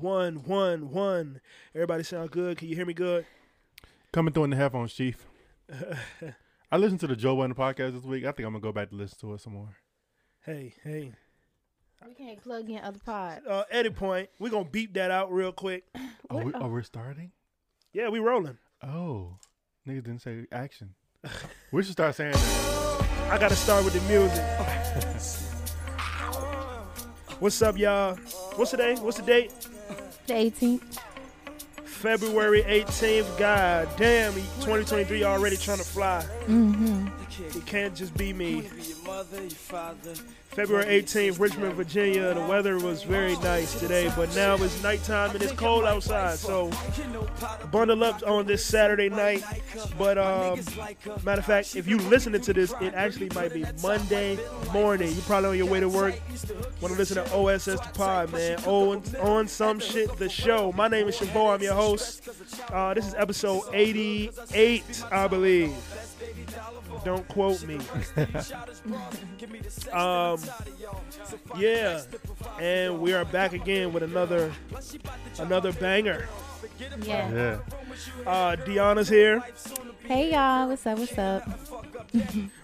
one, one, one. Everybody sound good? Can you hear me good? Coming through in the headphones, Chief. I listened to the Joe Budden podcast this week. I think I'm gonna go back to listen to it some more. Hey, hey. We can't plug in other pods. Uh, edit point. We're gonna beep that out real quick. Oh, we, oh, we're starting. Yeah, we rolling. Oh, niggas didn't say action. we should start saying that. I gotta start with the music. What's up, y'all? What's today? What's the date? The 18th. February 18th. God damn, 2023 already trying to fly. Mm-hmm. It can't just be me. February 18th, Richmond, Virginia. The weather was very nice today, but now it's nighttime and it's cold outside. So bundle up on this Saturday night. But um, matter of fact, if you listening to this, it actually might be Monday morning. You're probably on your way to work. Want to listen to OSS the Pod, man? On on some shit, the show. My name is Chevaux. I'm your host. Uh, this is episode 88, I believe. Don't quote me. um, yeah, and we are back again with another another banger. Yeah. Yeah. Uh, Deona's here. Hey y'all, what's up? What's up?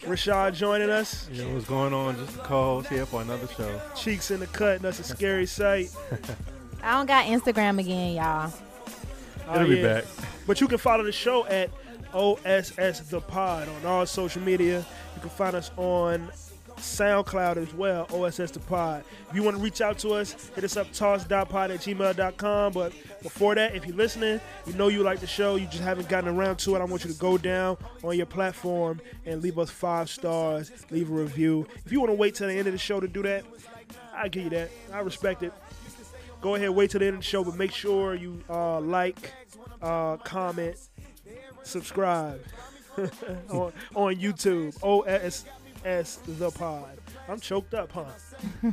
Raschad joining us. Yeah, what's going on? Just a co-host here for another show. Cheeks in the cut. And that's a scary sight. I don't got Instagram again, y'all. Oh, It'll be yeah. back. But you can follow the show at OSS The Pod on all social media. You can find us on SoundCloud as well, OSS The Pod. If you want to reach out to us, hit us up, toss.pod at gmail.com. But before that, if you're listening, you know you like the show, you just haven't gotten around to it, I want you to go down on your platform and leave us five stars, leave a review. If you want to wait till the end of the show to do that, I give you that. I respect it. Go ahead, wait till the end of the show, but make sure you uh, like, uh, comment, subscribe on, on YouTube. OSS The Pod. I'm choked up, huh?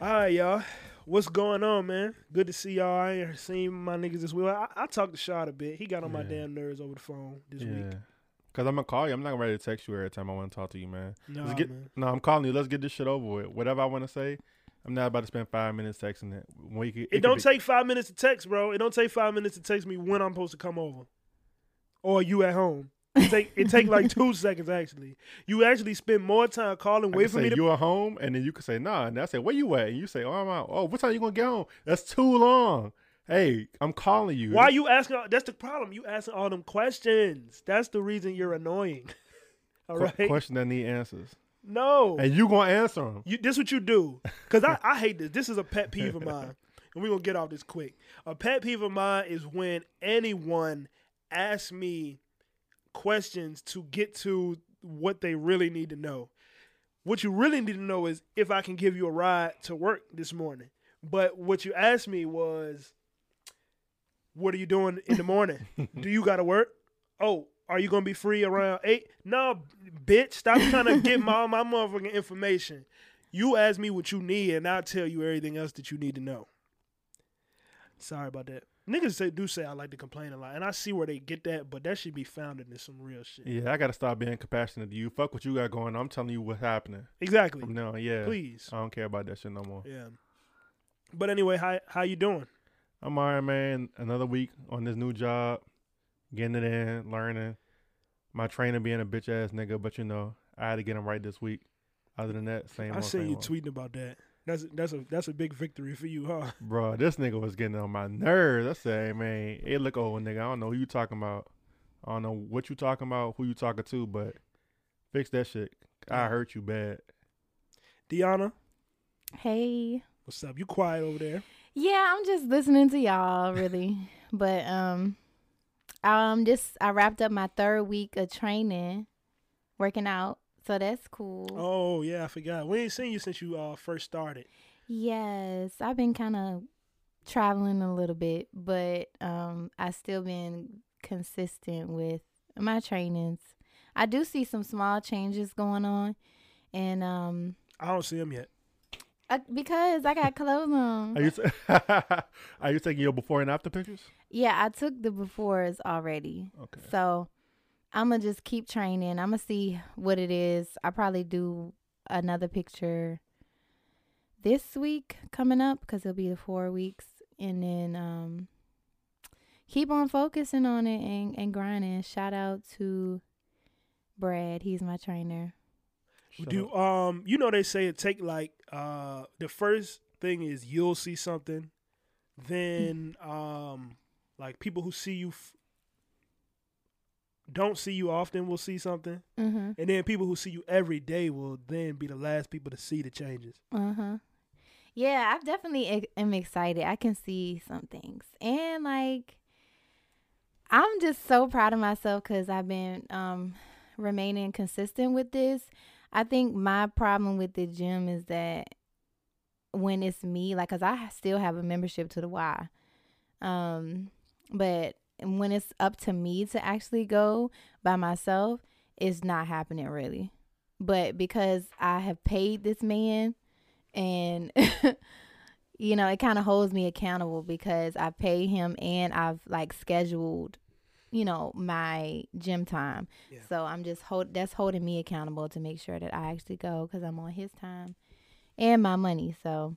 All right, y'all. What's going on, man? Good to see y'all. I ain't seen my niggas this week. I, I talked to Schad a bit. He got on my damn nerves over the phone this Yeah. week. Cause I'm gonna call you. I'm not ready to text you every time I want to talk to you, man. Nah, get, man. no, I'm calling you. Let's get this shit over with. Whatever I want to say, I'm not about to spend five minutes texting it. When you It, could don't be- take five minutes to text, bro. It don't take five minutes to text me when I'm supposed to come over, or you at home. It take it take like two seconds actually. You actually spend more time calling, wait for me to. you at home, and then you can say nah, and I say where you at, and you say oh I'm out. Oh, what time you gonna get home? That's too long. Hey, I'm calling you. Why you asking? That's the problem. You asking all them questions. That's the reason you're annoying. All Qu- right. question that need answers, No. and you gonna answer them. You, this what you do. Because I, I hate this. This is a pet peeve of mine. And we're going to get off this quick. A pet peeve of mine is when anyone asks me questions to get to what they really need to know. What you really need to know is if I can give you a ride to work this morning. But what you asked me was, what are you doing in the morning? do you got to work? Oh, are you gonna be free around eight? No, bitch. Stop trying to get my my motherfucking information. You ask me what you need, and I'll tell you everything else that you need to know. Sorry about that. Niggas say do say I like to complain a lot, and I see where they get that, but that should be founded in some real shit. Yeah, I gotta stop being compassionate to you. Fuck what you got going. on. I'm telling you what's happening Exactly. from now. on. Yeah, Please. I don't care about that shit no more. Yeah. But anyway, how how you doing? I'm alright, man. Another week on this new job, getting it in, learning. My trainer being a bitch ass nigga, but you know I had to get him right this week. Other than that, same. I seen you tweeting about that. That's that's a that's a big victory for you, huh? Bro, this nigga was getting on my nerves. I said, hey, man, hey, look old nigga. I don't know who you talking about. I don't know what you talking about, who you talking to, but fix that shit. I hurt you bad. Deona, Hey. what's up? You quiet over there? Yeah, I'm just listening to y'all really. but um um just I wrapped up my third week of training, working out. So that's cool. Oh yeah, I forgot. We ain't seen you since you uh first started. Yes, I've been kind of traveling a little bit, but um I still been consistent with my trainings. I do see some small changes going on and um I don't see him yet. I, because I got clothes on. Are you are you taking your before and after pictures? Yeah, I took the befores already. Okay. So I'm gonna just keep training. I'm gonna see what it is. I probably do another picture this week coming up because it'll be the four weeks, and then um, keep on focusing on it and and grinding. Shout out to Brad, he's my trainer. Shut Do up. um you know they say it take like uh the first thing is you'll see something, then um like people who see you f- don't see you often will see something, Mm-hmm. and then people who see you every day will then be the last people to see the changes. Uh huh. Yeah, I definitely am excited. I can see some things, and like, I'm just so proud of myself because I've been um remaining consistent with this. I think my problem with the gym is that when it's me, like, cause I still have a membership to the Y, um, but when it's up to me to actually go by myself, it's not happening really. But because I have paid this man and you know it kind of holds me accountable because i pay him and i've like scheduled you know my gym time Yeah. so i'm just hold that's holding me accountable to make sure that i actually go because i'm on his time and my money so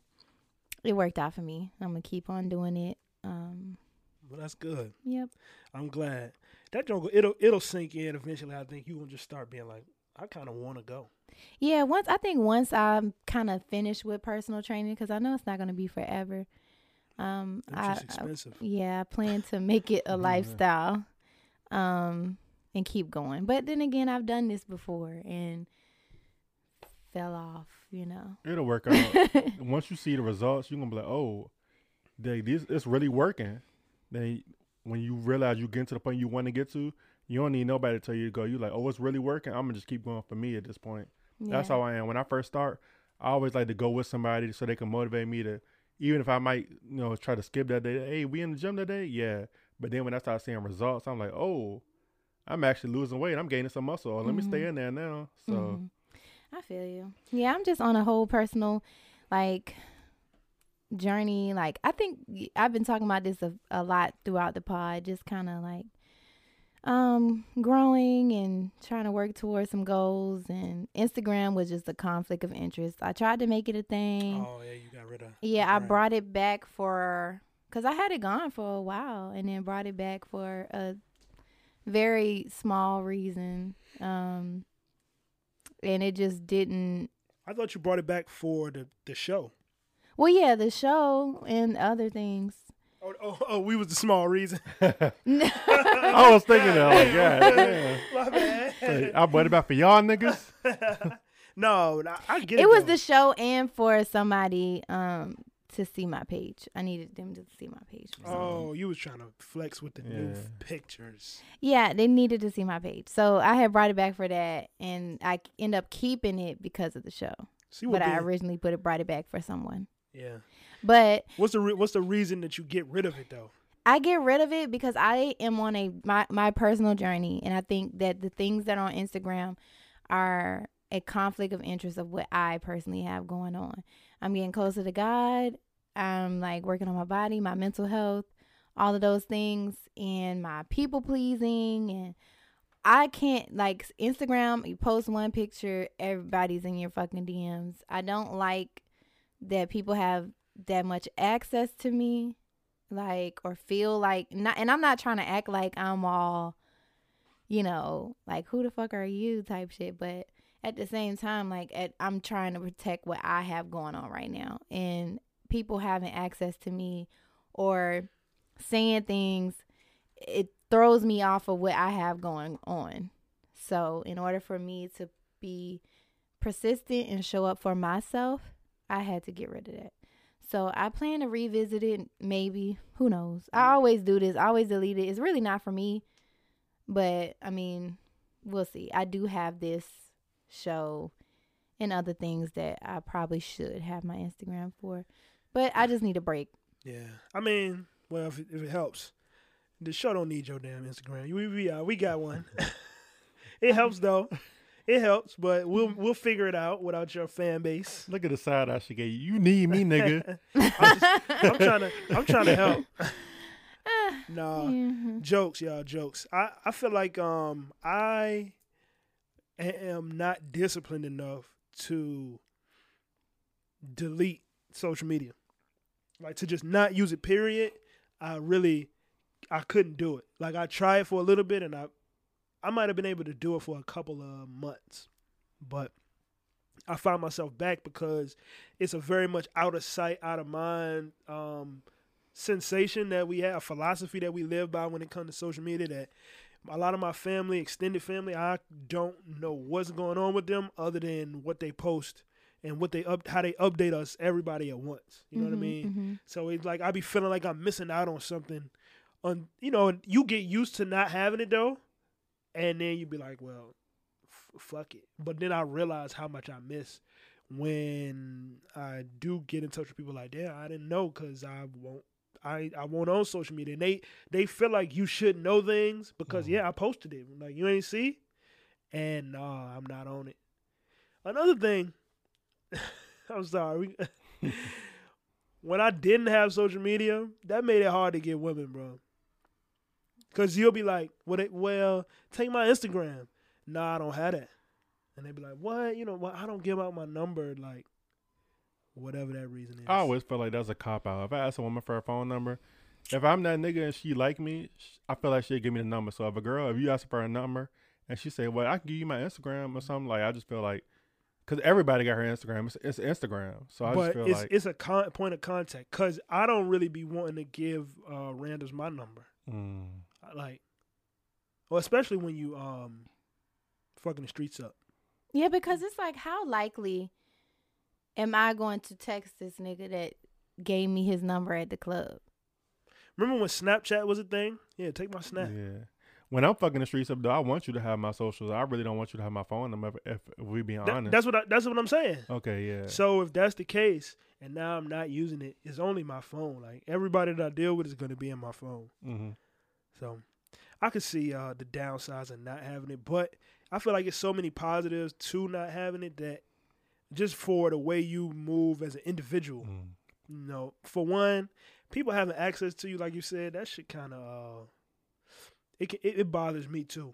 it worked out for me i'm gonna keep on doing it um Well, that's good. yep I'm glad that joke it'll it'll sink in eventually. I think you will just start being like, I kind of want to go. yeah once i think once i'm kind of finished with personal training because i know it's not gonna be forever um It's I, just I. Yeah, I plan to make it a lifestyle um and keep going. But then again, I've done this before and fell off, you know. It'll work out. Once you see the results, you're gonna be like, oh, they, this it's really working. Then when you realize you get to the point you want to get to, you don't need nobody to tell you to go. You like, oh, it's really working. I'm gonna just keep going for me at this point. That's how I am. When I first start, I always like to go with somebody so they can motivate me to, even if I might, you know, try to skip that day. Hey, we in the gym today? Yeah. But then when I start seeing results, I'm like, oh, I'm actually losing weight. I'm gaining some muscle. Let me stay Mhm. in there now. So Mhm. I feel you. Yeah, I'm just on a whole personal like journey. Like I think i've been talking about this a, a lot throughout the pod, just kind of like um growing and trying to work towards some goals and Instagram was just a conflict of interest. I tried to make it a thing. Oh yeah, you got rid of. Yeah, I brought it back for because I had it gone for a while, and then brought it back for a very small reason, um, and it just didn't. I thought you brought it back for the the show. Well, yeah, the show and other things. Oh, oh, oh we was the small reason. I was thinking that. Like, God, damn. My bad. Say, I bought it back for y'all niggas. no, I- I get it. it was though. the show and for somebody um to see my page. I needed them to see my page. For something. Oh, you was trying to flex with the new pictures. Yeah, they needed to see my page, so I had brought it back for that, and I end up keeping it because of the show. See what? but I originally put it brought it back for someone. Yeah. But What's the re- What's the reason that you get rid of it though? I get rid of it because I am on a my my personal journey, and I think that the things that are on Instagram are a conflict of interest of what I personally have going on. I'm getting closer to God. I'm like working on my body, my mental health, all of those things, and my people pleasing and. I can't like Instagram. You post one picture, everybody's in your fucking DMs. I don't like that people have that much access to me like or feel like not and I'm not trying to act like I'm all you know like who the fuck are you type shit but at the same time like at, I'm trying to protect what I have going on right now. And people having access to me or saying things it throws me off of what I have going on. So in order for me to be persistent and show up for myself I had to get rid of that so I plan to revisit it maybe. Who knows? I always do this. I always delete it. It's really not for me. But I mean, we'll see. I do have this show and other things that I probably should have my Instagram for. But I just need a break. Yeah. I mean, well, if it, if it helps, the show don't need your damn Instagram. We we uh, we got one. it helps though. It helps, but we'll we'll figure it out without your fan base. Look at the side I should get you. You need me, nigga. I'm, just, I'm trying to I'm trying to help. nah. Mhm. jokes y'all jokes i i feel like um i am not disciplined enough to delete social media. Like to just not use it. Period. I really, I couldn't do it. Like I tried for a little bit, and I, I might have been able to do it for a couple of months, but I found myself back because it's a very much out of sight, out of mind um, sensation that we have, a philosophy that we live by when it comes to social media. That a lot of my family, extended family, I don't know what's going on with them other than what they post and what they up, how they update us, everybody at once. You know what I Mhm, mean? mhm. So it's like I be feeling like I'm missing out on something. On you know, you get used to not having it though, and then you'd be like, well, f- fuck it. But then I realize how much I miss when I do get in touch with people like that. I didn't know because I won't. I, I won't on social media and they they feel like you should know things because Mhm. yeah I posted it like you ain't see and nah I'm not on it. Another thing, I'm sorry. when I didn't have social media, that made it hard to get women, bro. Cause you'll be like, "Well, they, well, take my Instagram." Nah, I don't have that. And they be like, "What? You know, what? I don't give out my number." Like, whatever that reason is. I always feel like that's a cop out. If I ask a woman for her phone number, if I'm that nigga and she like me, I feel like she'll give me the number. So if a girl, if you ask her for her number and she say, "Well, I can give you my Instagram or something," like I just feel like, because everybody got her Instagram, it's, it's Instagram. So I but just feel it's like, it's a con- point of contact. Cause I don't really be wanting to give uh, randoms my number. mm, Like, well, especially when you um, fucking the streets up. Yeah, because it's like, how likely am I going to text this nigga that gave me his number at the club? Remember when Snapchat was a thing? Yeah, take my snap. yeah. When I'm fucking the streets up, though, I want you to have my socials. I really don't want you to have my phone number. If, if we being That- honest, that's what I, that's what I'm saying. okay, yeah. So if that's the case, and now I'm not using it, it's only my phone. Like everybody that I deal with is going to be in my phone. hmm So I could see uh, the downsides of not having it, but I feel like it's so many positives to not having it that just for the way you move as an individual, Mm. you know, for one, people having access to you, like you said, that shit kind of uh, it, it it bothers me too.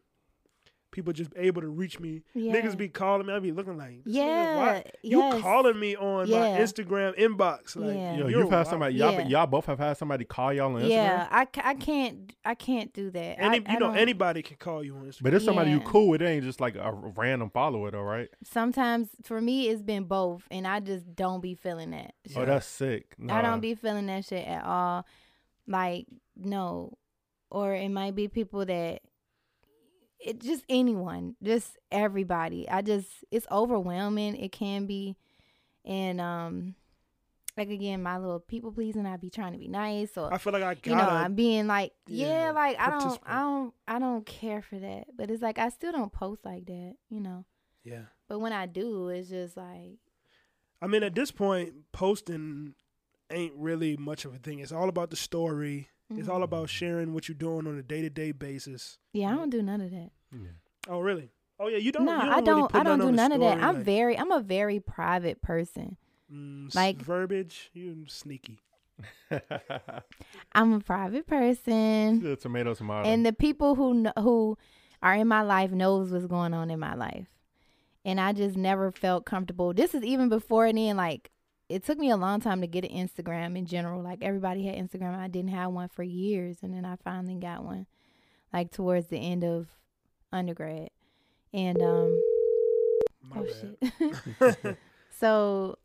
People just able to reach me. Yeah. Niggas be calling me. I be looking like, yeah. why- you yes. calling me on my Instagram inbox. Like, Yeah. Yo, you're you've had somebody, y'all, Yeah. y'all both have had somebody call y'all on Instagram. Yeah, I, I can't I can't do that. Any, I, I you know, don't- anybody can call you on Instagram. But it's somebody you cool with. It ain't just like a random follower, though, right? Sometimes for me it's been both, and I just don't be feeling that. Oh, that's sick. I don't be feeling that shit at all. Like no, or it might be people that it just anyone, just everybody. I just it's overwhelming. It can be, and um, like again, my little people pleasing. I be trying to be nice, or I feel like I gotta. you know, I'm being like, yeah, yeah, like I don't. I don't, I don't care for that. But it's like I still don't post like that, you know. yeah. But when I do, it's just like, I mean, at this point, posting ain't really much of a thing. It's all about the story. It's mhm. all about sharing what you're doing on a day to day basis. yeah, I don't do none of that. Yeah. Oh, really? Oh, yeah. You don't. no, you don't I don't. put I don't on do the none of that. I'm like, very. I'm a very private person. mm, like- verbiage. You sneaky. I'm a private person, the tomato, tomato. and the people who kn- who are in my life knows what's going on in my life, and I just never felt comfortable. This is even before then. Like it took me a long time to get an Instagram in general. Like everybody had Instagram, I didn't have one for years, and then I finally got one, like towards the end of undergrad, and um. My oh bad. shit. so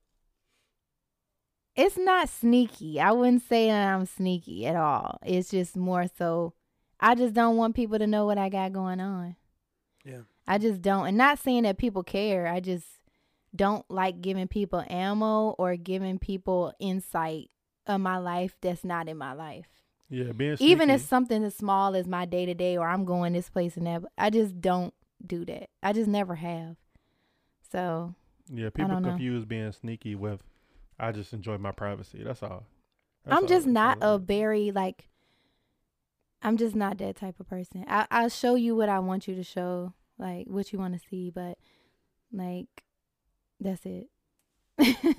it's not sneaky. I wouldn't say I'm sneaky at all. It's just more so I just don't want people to know what I got going on. Yeah. I just don't. And not saying that people care. I just don't like giving people ammo or giving people insight of my life that's not in my life. yeah, being Even if something as small as my day to day or I'm going this place and that, I just don't do that. I just never have. So yeah, people don't know. confuse being sneaky with I just enjoy my privacy. That's all. That's I'm all- just not a very like. I'm just not that type of person. I I'll show you what I want you to show, like what you want to see, but like that's it.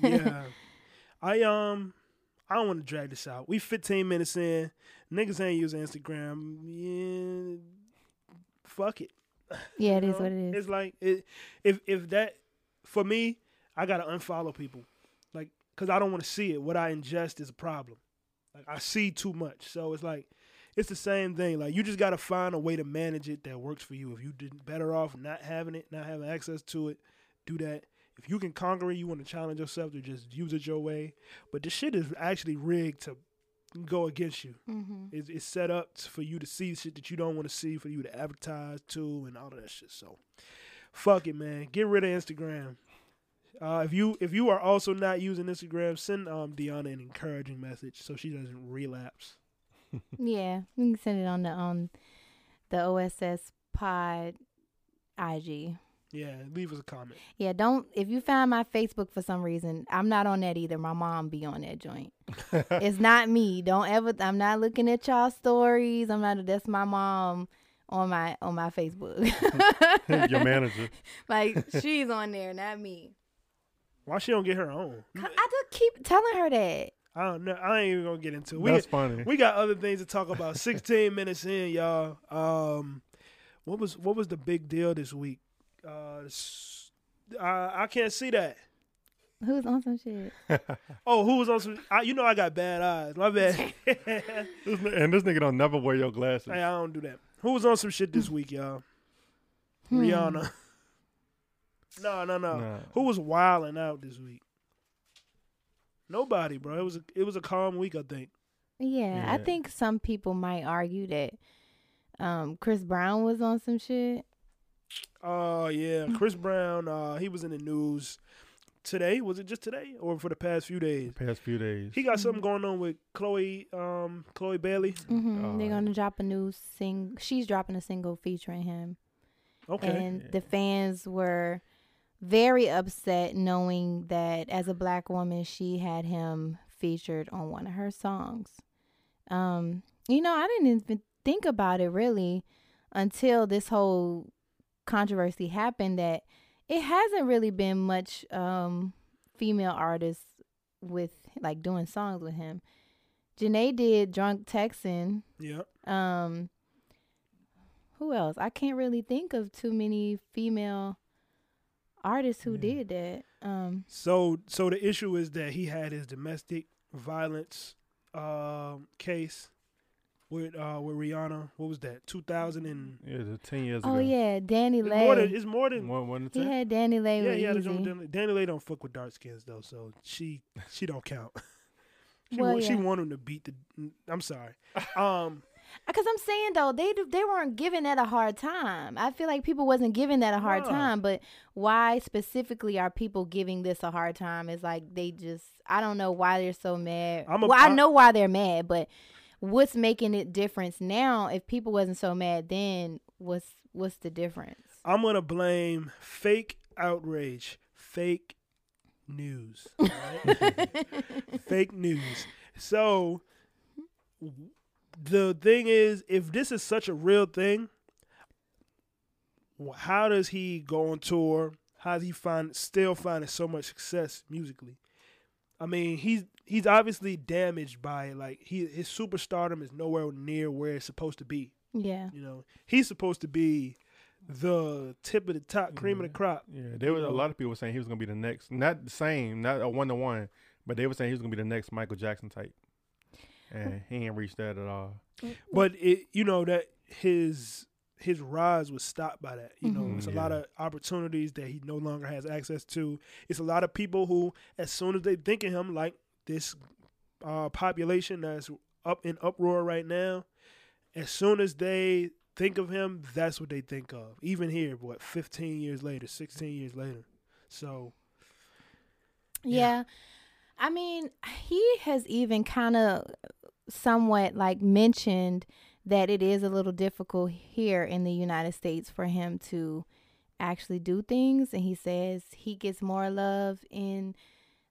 yeah. I um I don't want to drag this out. We 15 minutes in. Niggas ain't using Instagram. Yeah. Fuck it. yeah, it You is know? what it is. It's like it, if if that for me, I gotta unfollow people, like because I don't want to see it. What I ingest is a problem. Like I see too much, so it's like it's the same thing. Like you just got to find a way to manage it that works for you. If you did better off not having it, not having access to it, do that. If you can conquer it, you want to challenge yourself to just use it your way. But this shit is actually rigged to go against you. Mm-hmm. It's, it's set up for you to see shit that you don't want to see, for you to advertise to, and all of that shit. So, fuck it, man. Get rid of Instagram. Uh, if you if you are also not using Instagram, send um Deona an encouraging message so she doesn't relapse. Yeah, you can send it on the on the OSS Pod IG. Yeah, leave us a comment. Yeah, don't if you find my Facebook for some reason, I'm not on that either. My mom be on that joint. it's not me. Don't ever I'm not looking at y'all stories. I'm not that's my mom on my on my Facebook. Your manager. like she's on there, not me. Why she don't get her own? I just keep telling her that. I don't know. I ain't even gonna get into it. We That's funny. we got other things to talk about. 16 minutes in, y'all. Um, what was what was the big deal this week? Uh, I, I can't see that. Who's on some shit? Oh, who was on some? I, you know I got bad eyes. My bad. This and this nigga don't never wear your glasses. I don't do that. Who was on some shit this week, y'all? Hmm. Rihanna. no, no, no. Nah. Who was wilding out this week? Nobody, bro. It was a, it was a calm week, I think. Yeah, I think some people might argue that um Chris Brown was on some shit. Oh yeah, Chris Brown. Uh, he was in the news today. Was it just today or for the past few days? Past few days. He got something going on with Chloe, um, Chloe Bailey. hmm They're Oh. gonna drop a new sing. She's dropping a single featuring him, Okay, and Yeah. the fans were very upset knowing that as a black woman, she had him featured on one of her songs. Um, you know, I didn't even think about it really until this whole controversy happened. That it hasn't really been much um female artists with like doing songs with him. Jhené did "Drunk Texting." yeah. Um, who else? I can't really think of too many female artists who Yeah. did that. Um, So, so the issue is that he had his domestic violence um, case with uh, with Rihanna. What was that? Two thousand and Yeah, it ten years ago. oh yeah, Dani it's more than it's more than One, one He had Dani Leigh yeah. with He had a Easy. joint with Dani, Dani Leigh don't fuck with dark skins though, so she she don't count. she Well, want, she yeah. want him to beat the. I'm sorry. Um. Because I'm saying though, they they weren't giving that a hard time. I feel like people wasn't giving that a hard No. time. But why specifically are people giving this a hard time? It's like they just I don't know why they're so mad. I'm a- well, I I- know why they're mad, but what's making it difference now? If people wasn't so mad then, what's what's the difference? I'm gonna blame fake outrage, fake news, right? fake news. So the thing is, if this is such a real thing, how does he go on tour? How does he find still finding so much success musically? I mean, he's he's obviously damaged by it. Like he his superstardom is nowhere near where it's supposed to be. yeah. You know, he's supposed to be the tip of the top, cream of the crop. Yeah, there was You a lot of people saying he was gonna be the next, not the same, not a one to one, but they were saying he was gonna be the next Michael Jackson type, and he ain't reached that at all. But it, you know, that his his rise was stopped by that. You know, Mhm. it's a Yeah. lot of opportunities that he no longer has access to. It's a lot of people who, as soon as they think of him, like this uh, population that's up in uproar right now, as soon as they think of him, that's what they think of. Even here, what, 15 years later, 16 years later. So, Yeah. Yeah. I mean, he has even kind of somewhat like mentioned that it is a little difficult here in the United States for him to actually do things. And he says he gets more love in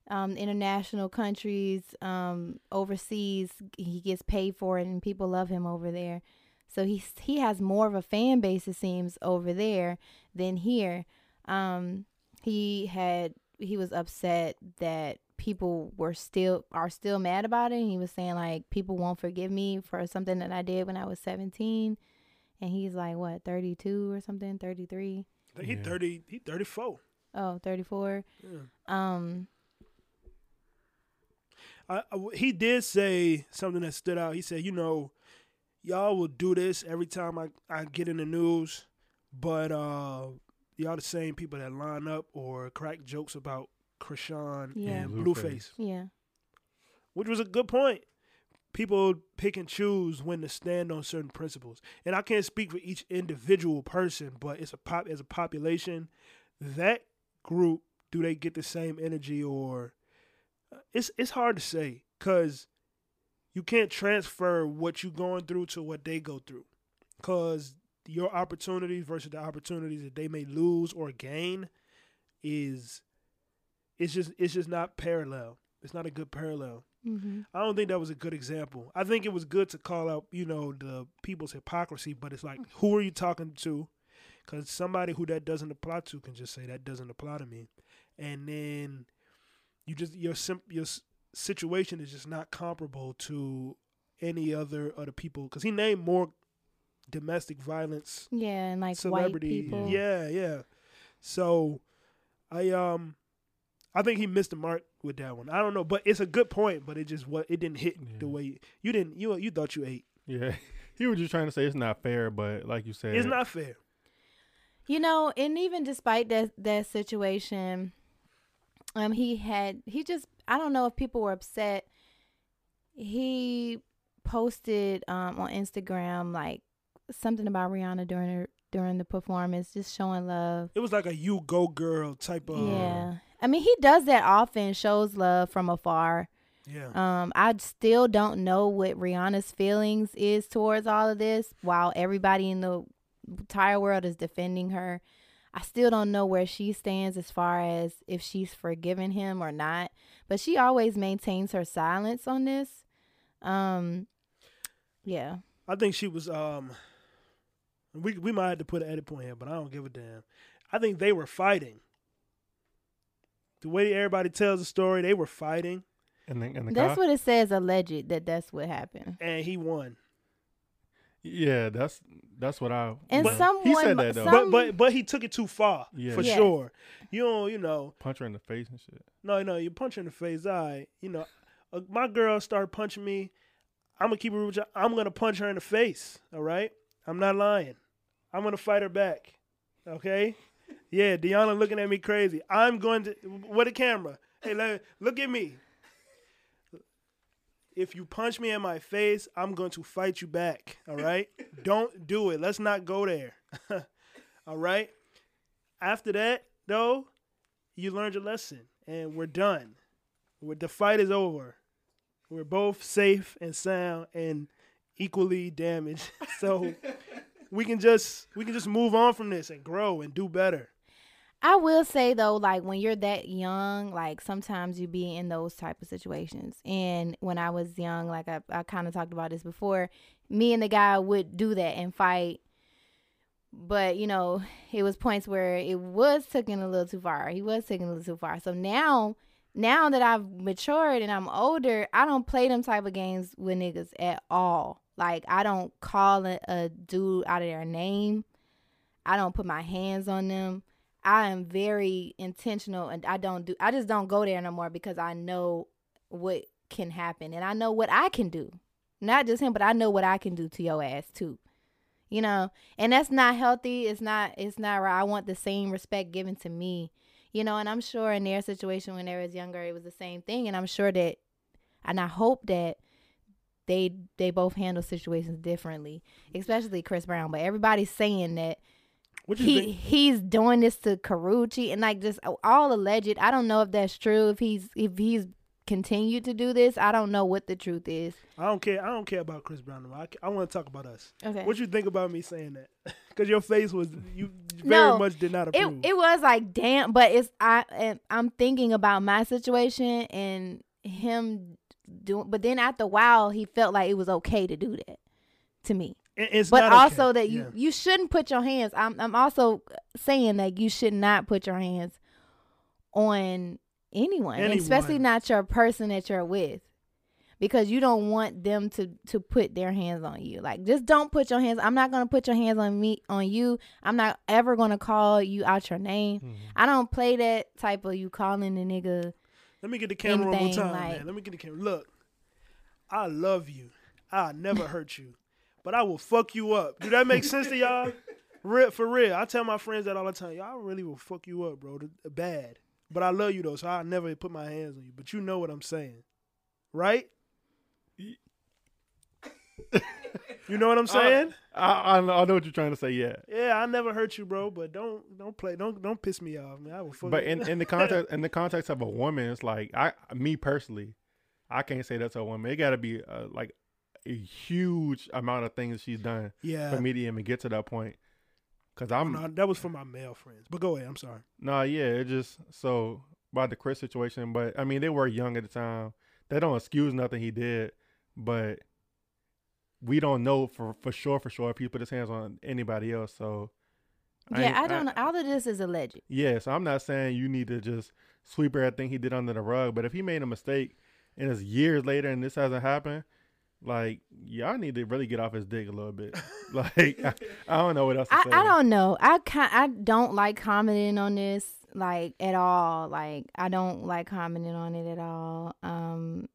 um, international countries, um, overseas. He gets paid for it, and people love him over there. So he's he has more of a fan base, it seems, over there than here. Um, he had he was upset that people were still are still mad about it. And he was saying like people won't forgive me for something that I did when I was 17. And he's like what, 32 or something, 33? he Yeah. 30, he 34. Oh, 34. Yeah. Um I, I- he did say something that stood out. He said, you know, y'all will do this every time I, I get in the news, but uh, y'all the same people that line up or crack jokes about Krishan Yeah. and Blueface. Blueface, Yeah. which was a good point. People pick and choose when to stand on certain principles, and I can't speak for each individual person, but it's a pop as a population. That group, do they get the same energy or? It's it's hard to say because you can't transfer what you're going through to what they go through, because your opportunities versus the opportunities that they may lose or gain is it's just it's just not parallel. It's not a good parallel. Mm-hmm. I don't think that was a good example. I think it was good to call out, you know, the people's hypocrisy, but it's like, who are you talking to? Because somebody who that doesn't apply to can just say that doesn't apply to me, and then you just your sim- your situation is just not comparable to any other other people. Because he named more domestic violence Yeah, and like celebrity. white people. Yeah, yeah. So I um I think he missed the mark with that one. I don't know, but it's a good point, but it just what it didn't hit the Yeah. way you didn't you you thought you ate. Yeah, he was just trying to say it's not fair, but like you said, It's not fair. You know, and even despite that that situation, um, he had he just I don't know if people were upset. He posted um on Instagram like something about Rihanna during her during the performance, just showing love. It was like a you go girl type of yeah, I mean he does that often, shows love from afar. yeah. Um, I still don't know what Rihanna's feelings is towards all of this. While everybody in the entire world is defending her, I still don't know where she stands as far as if she's forgiven him or not. But she always maintains her silence on this. Um, yeah, I think she was um we we might have to put an edit point here, but I don't give a damn. I think they were fighting. The way everybody tells the story, they were fighting and then and the that's car. what it says. Alleged that that's what happened. and he won. Yeah, that's that's what I. And but someone, he said that though. some- But but but he took it too far Yeah. for Yes. sure. You don't you know Punch her in the face and shit. no no you punch her in the face. All right, you know uh, my girl started punching me. I'm gonna keep it real. with you. I'm gonna punch her in the face. All right, I'm not lying. I'm gonna fight her back. Okay. Yeah, Deona looking at me crazy. I'm going to what a camera. Hey, let, look at me. If you punch me in my face, I'm going to fight you back. All right? Don't do it. Let's not go there. all right? After that, though, you learned your lesson and we're done. We're, the fight is over. We're both safe and sound and equally damaged. So we can just we can just move on from this and grow and do better. I will say though, like when you're that young, like sometimes you be in those type of situations. And when I was young, like I, I kind of talked about this before, me and the guy would do that and fight. But you know, it was points where it was taking a little too far. He was taking a little too far. So now, now that I've matured and I'm older, I don't play them type of games with niggas at all. Like I don't call a, a dude out of their name. I don't put my hands on them. I am very intentional and I don't do I just don't go there no more because I know what can happen and I know what I can do. Not just him, but I know what I can do to your ass too. You know, and that's not healthy. It's not it's not right. I want the same respect given to me. You know, and I'm sure in their situation when they was younger it was the same thing and I'm sure that and I hope that they they both handle situations differently, especially Chris Brown. But everybody's saying that He he's doing this to Karrueche and like just all alleged. I don't know if that's true. If he's if he's continued to do this, I don't know what the truth is. I don't care. I don't care about Chris Brown. I, I want to talk about us. Okay. What you think about me saying that? Because your face was you very No, much did not it approve. it was like damn, but it's I and I'm thinking about my situation and him doing. But then after a while, he felt like it was okay to do that to me. It- it's but not okay. also that you Yeah. you shouldn't put your hands. I'm I'm also saying that you should not put your hands on anyone, and especially not your person that you're with, because you don't want them to to put their hands on you. Like just don't put your hands. I'm not gonna put your hands on me on you. I'm not ever gonna call you out your name. Mhm. I don't play that type of you calling the nigga Let me get the camera one more time, like- man. Let me get the camera. Look, I love you. I never hurt you, but I will fuck you up. Do that make sense to y'all? Real, for real, I tell my friends that all the time. Y'all really will fuck you up, bro. Bad. But I love you though, so I never put my hands on you. But you know what I'm saying, right? you know what I'm saying? I, I I know what you're trying to say. Yeah, yeah, I never hurt you, bro. But don't don't play don't don't piss me off, man. I will fuck. but in, in the context in the context of a woman, it's like I me personally, I can't say that to a woman. It got to be uh, like a huge amount of things she's done yeah, for me to even get to that point. Cause I'm oh, no, that was for my male friends. But go ahead. I'm sorry. Nah, yeah, it just so about the Chris situation, but I mean they were young at the time. They don't excuse nothing he did, but we don't know for for sure for sure if he put his hands on anybody else. So Yeah, ain't- I don't know. All of this is alleged. Yeah, so I'm not saying you need to just sweep everything he did under the rug, but if he made a mistake and it's years later and this hasn't happened, like y'all need to really get off his dick a little bit. like I, I don't know what else to I, say. I don't know. I can I don't like commenting on this like at all. Like I don't like commenting on it at all. Um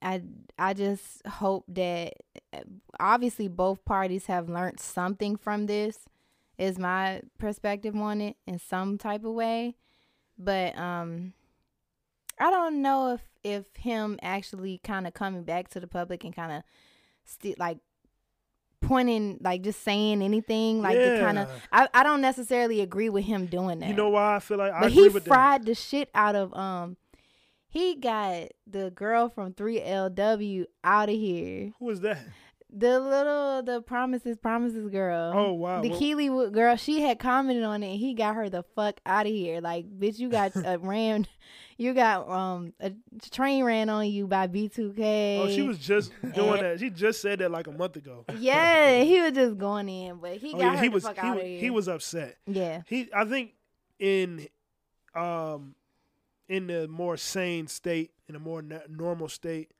I I just hope that obviously both parties have learned something from this is my perspective on it in some type of way. But um I don't know if if him actually kind of coming back to the public and kind of like pointing like just saying anything like to kind of I, I don't necessarily agree with him doing that. You know why I feel like I but agree he with that. fried the shit out of um he got the girl from 3LW out of here. Who is that? The little the promises promises girl. Oh wow. The Well, girl, she had commented on it. and He got her the fuck out of here. Like, bitch, you got a ran, you got um a train ran on you by B2K. oh, she was just doing And- that. She just said that like a month ago. Yeah, he was just going in, but he Oh got yeah, her he the was fuck he out was, of here. he was upset. yeah, He I think in um in the more sane state, in a more na- normal state,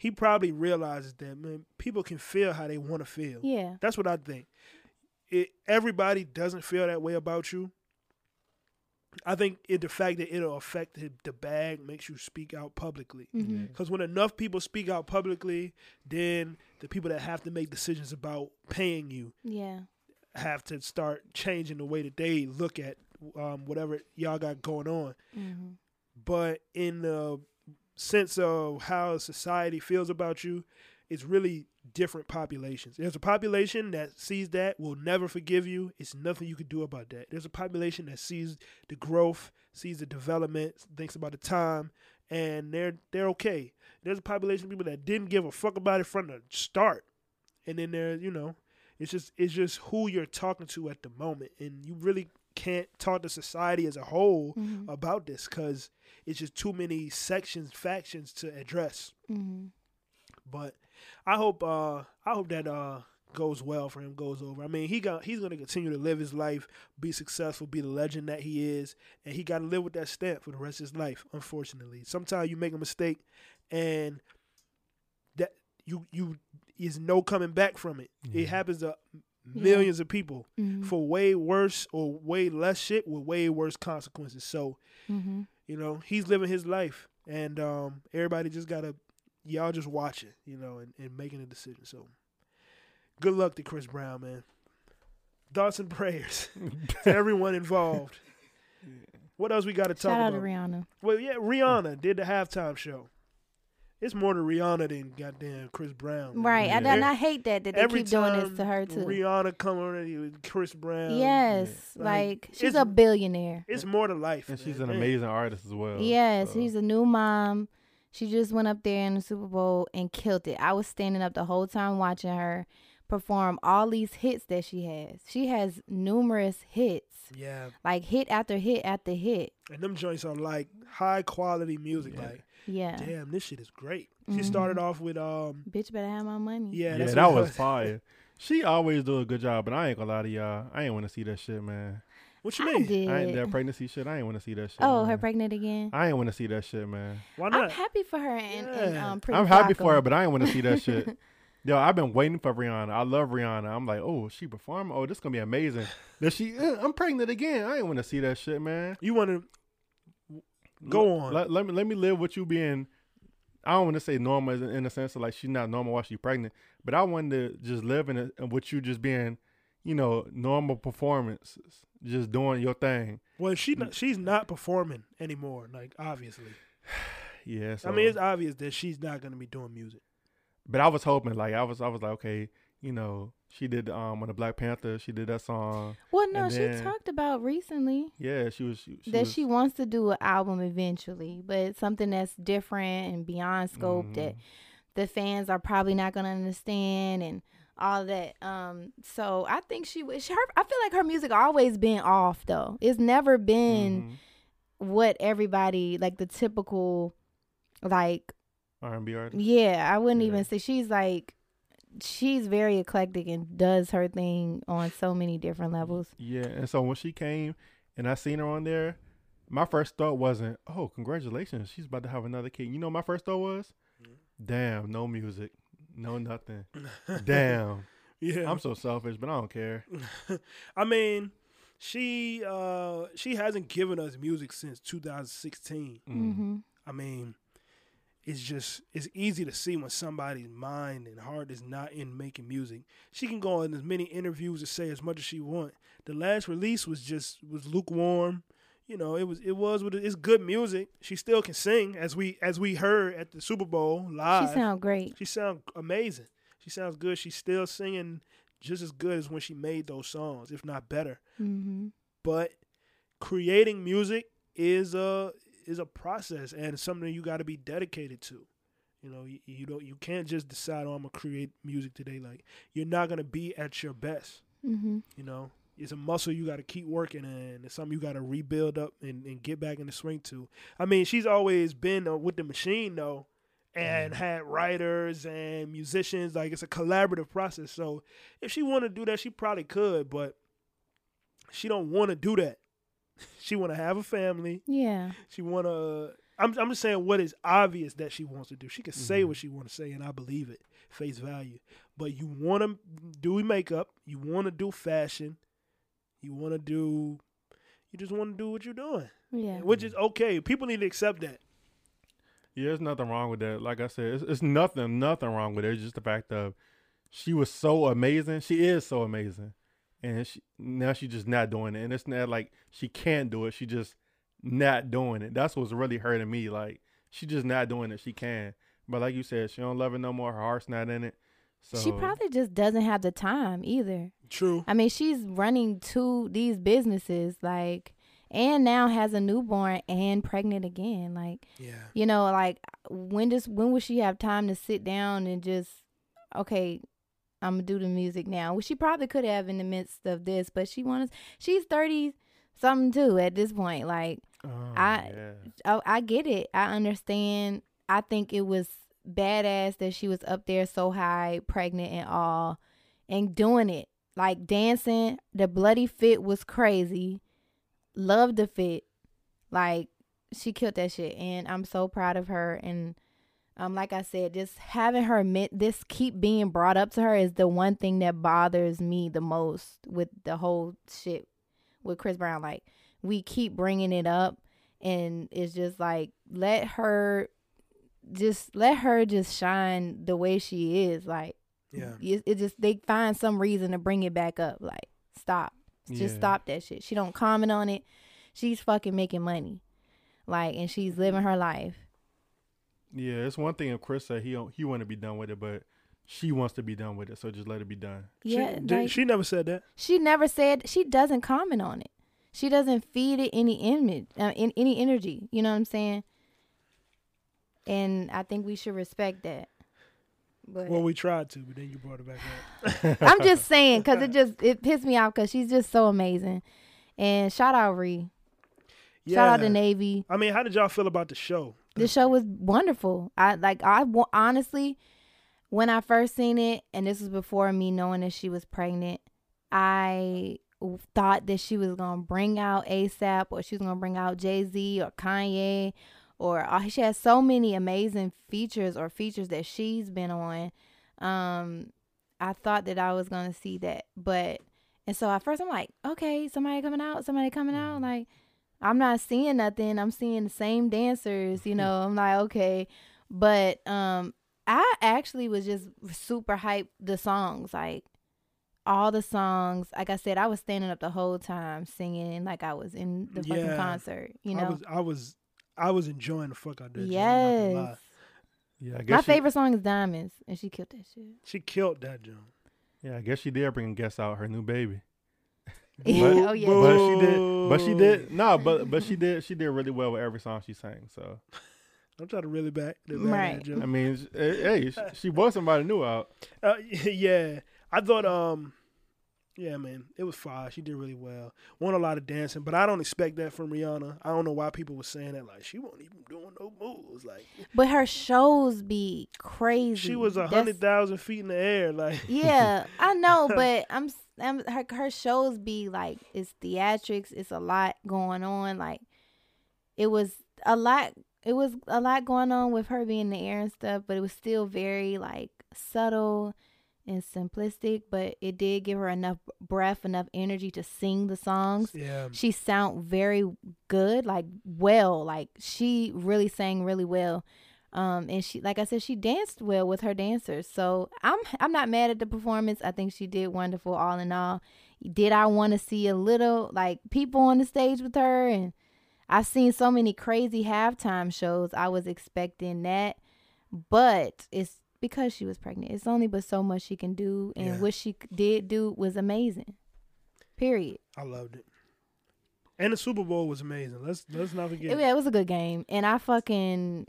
he probably realizes that man, people can feel how they want to feel. yeah, That's what I think. It everybody doesn't feel that way about you. I think it, the fact that it'll affect the, the bag makes you speak out publicly. Because when enough people speak out publicly, then the people that have to make decisions about paying you yeah, have to start changing the way that they look at um, whatever y'all got going on. hmm But in the sense of how society feels about you, it's really different populations. There's a population that sees that will never forgive you. It's nothing you can do about that. There's a population that sees the growth, sees the development, thinks about the time, and they're they're okay. There's a population of people that didn't give a fuck about it from the start, and then there, you know, it's just it's just who you're talking to at the moment, and you really can't talk to society as a whole hmm about this because it's just too many sections, factions to address. hmm But I hope uh I hope that uh goes well for him, goes over. I mean, he got he's gonna continue to live his life, be successful, be the legend that he is, and he got to live with that stamp for the rest of his life. Unfortunately, sometimes you make a mistake, and that you you is no coming back from it. It Mhm. happens to Yeah. millions of people hmm for way worse or way less shit with way worse consequences. So hmm you know, he's living his life, and um, everybody just gotta y'all just watch it, you know, and, and making a decision. So, good luck to Chris Brown, man. Thoughts and prayers to everyone involved. What else we got to talk Shout out about? to Rihanna. Well, yeah, Rihanna did the halftime show. It's more to Rihanna than goddamn Chris Brown. Right, Yeah. and I hate that that they Every keep doing this to her too. Rihanna come on with Chris Brown. yes, Like, like she's a billionaire. It's more to life. and she's an Damn. amazing artist as well. Yes, so. she's a new mom. She just went up there in the Super Bowl and killed it. I was standing up the whole time watching her perform all these hits that she has. She has numerous hits, Yeah. like hit after hit after hit. And them joints are like high quality music. Yeah. Like, Yeah. damn, this shit is great. She Mhm. started off with um Bitch better have my money. yeah, Yeah, that was fire. She always do a good job, but I ain't gonna lie to y'all. I ain't want to see that shit, man. What you I mean? did. I ain't that pregnancy shit. I ain't want to see that shit. oh, man. her pregnant again. I ain't want to see that shit, man. Why not? I'm happy for her and, and um, Pretty I'm happy for her, but I ain't want to see that shit. Yo, I've been waiting for Rihanna. I love Rihanna. I'm like, oh, she perform. Oh, this gonna be amazing. Then she, eh, I'm pregnant again. I ain't want to see that shit, man. You want to Go on. Let, let me let me live with you being. I don't want to say normal in, in the sense of like she's not normal while she's pregnant, but I wanted to just live in it with you just being, you know, normal performances, just doing your thing. Well, she mm. not, she's not performing anymore. Like obviously, Yeah. So, I mean, it's obvious that she's not going to be doing music. but I was hoping like I was I was like okay, you know, she did um on the Black Panther, she did that song. Well, no, And she then- talked about recently Yeah, she was she, she that was, she wants to do an album eventually, but something that's different and beyond scope that Mhm. the fans are probably not going to understand and all that. Um, so I think she was. Her, I feel like her music always been off though. It's never been Mhm. what everybody like the typical, like R&B artist. yeah. I wouldn't Yeah. even say she's like. She's very eclectic and does her thing on so many different levels. Yeah, and so when she came and I seen her on there, my first thought wasn't, "Oh, congratulations, she's about to have another kid." You know, my first thought was, "Damn, no music, no nothing. Damn, Yeah, I'm so selfish, but I don't care." I mean, she uh she hasn't given us music since 2016. Mm. Mm-hmm. I mean, it's just it's easy to see when somebody's mind and heart is not in making music. She can go in as many interviews and say as much as she want. The last release was just was lukewarm. You know, it was it was what it's good music. She still can sing as we as we heard at the Super Bowl live. She sound great. She sounds amazing. She sounds good. She's still singing just as good as when she made those songs, if not better. Mm-hmm. But creating music is a is a process and something you got to be dedicated to. You know, you, you don't you can't just decide, "Oh, I'm gonna create music today." Like you're not gonna be at your best. Mm-hmm. You know, it's a muscle you got to keep working and It's something you got to rebuild up and, and get back in the swing to. I mean, she's always been uh, with the machine though, and had writers and musicians. Like it's a collaborative process. So if she wanted to do that, she probably could, but she don't want to do that. She want to have a family. Yeah. She want to. I'm I'm just saying what is obvious that she wants to do. She can say Mhm. what she want to say, and I believe it, face value. But you want to do makeup. You want to do fashion. You want to do. You just want to do what you're doing, Yeah. which is okay. People need to accept that. Yeah, there's nothing wrong with that. Like I said, it's, it's nothing, nothing wrong with it. It's just the fact of she was so amazing. She is so amazing, and she, now she's just not doing it. And it's not like she can't do it. She just not doing it. That's what's really hurting me. Like she just not doing it. She can, but like you said, she don't love it no more. Her heart's not in it. So She probably just doesn't have the time either. True. I mean, she's running two these businesses, like, and now has a newborn and pregnant again. Like, Yeah. you know, like when does when would she have time to sit down and just, okay, I'm gonna do the music now? Well, she probably could have in the midst of this, but she wants. She's thirty something too at this point. Like, Oh, I- yeah. oh, I get it. I understand. I think it was badass that she was up there so high, pregnant and all, and doing it. Like dancing. The bloody fit was crazy. Loved the fit. Like she killed that shit. And I'm so proud of her. And um, like I said, just having her admit this keep being brought up to her is the one thing that bothers me the most with the whole shit with Chris Brown. Like we keep bringing it up and it's just like let her just let her just shine the way she is. Like Yeah. it, it just they find some reason to bring it back up. Like stop. Just Yeah. stop that shit. She don't comment on it. She's fucking making money. Like and she's living her life Yeah, it's one thing if Chris said he don't, he want to be done with it, but she wants to be done with it, so just let it be done. yeah She, like, she never said that. she never said she doesn't comment on it she doesn't feed it any image uh, in any energy you know what i'm saying and i think we should respect that but Well, we tried to, but then you brought it back up. i'm just saying because it just it pissed me off because she's just so amazing and shout out Ree. shout out Yeah. to navy I mean, how did y'all feel about the show? The show was wonderful. I like i honestly when i first seen it and this was before me knowing that she was pregnant i thought that she was gonna bring out asap or she was gonna bring out jay-z or kanye or uh, she has so many amazing features or features that she's been on. Um i thought that i was gonna see that but and so at first i'm like okay somebody coming out somebody coming out like I'm not seeing nothing. I'm seeing the same dancers, you know. I'm like, okay. But um I actually was just super hyped the songs, like all the songs. Like I said, I was standing up the whole time singing like I was in the fucking Yeah. concert, you I know. was I was I was enjoying the fuck out of that. joint, I'm not gonna lie. yes. Yeah, I My she, favorite song is Diamonds, and she killed that shit. She killed that joint. Yeah, I guess she did bring guests out her new baby. Boo, oh yeah. But she did. But she did. No, but but she did. She did really well with every song she sang. So I'm trying to really back the Right. I mean, eh, hey, sh- she was somebody new out. Uh, yeah, I thought, um, yeah, man, it was fire. She did really well. Won a lot of dancing, but I don't expect that from Rihanna. I don't know why people were saying that. Like she wasn't even doing no moves. Like But her shows be crazy. she was a hundred thousand feet in the air. Like Yeah, I know, but I'm, s- I'm her her shows be like it's theatrics. It's a lot going on. Like it was a lot. It was a lot going on with her being in the air and stuff, but it was still very like subtle and simplistic. But it did give her enough breath, enough energy to sing the songs. yeah, She sound very good, like well, like she really sang really well. Um, and she, like I said, she danced well with her dancers. So I'm, I'm not mad at the performance. I think she did wonderful, all in all. Did I want to see a little like people on the stage with her? And I've seen so many crazy halftime shows. I was expecting that, but it's because she was pregnant. It's only but so much she can do, and Yeah. what she did do was amazing. Period. I loved it. And the Super Bowl was amazing. Let's let's not forget. Yeah, it was a good game, and I fucking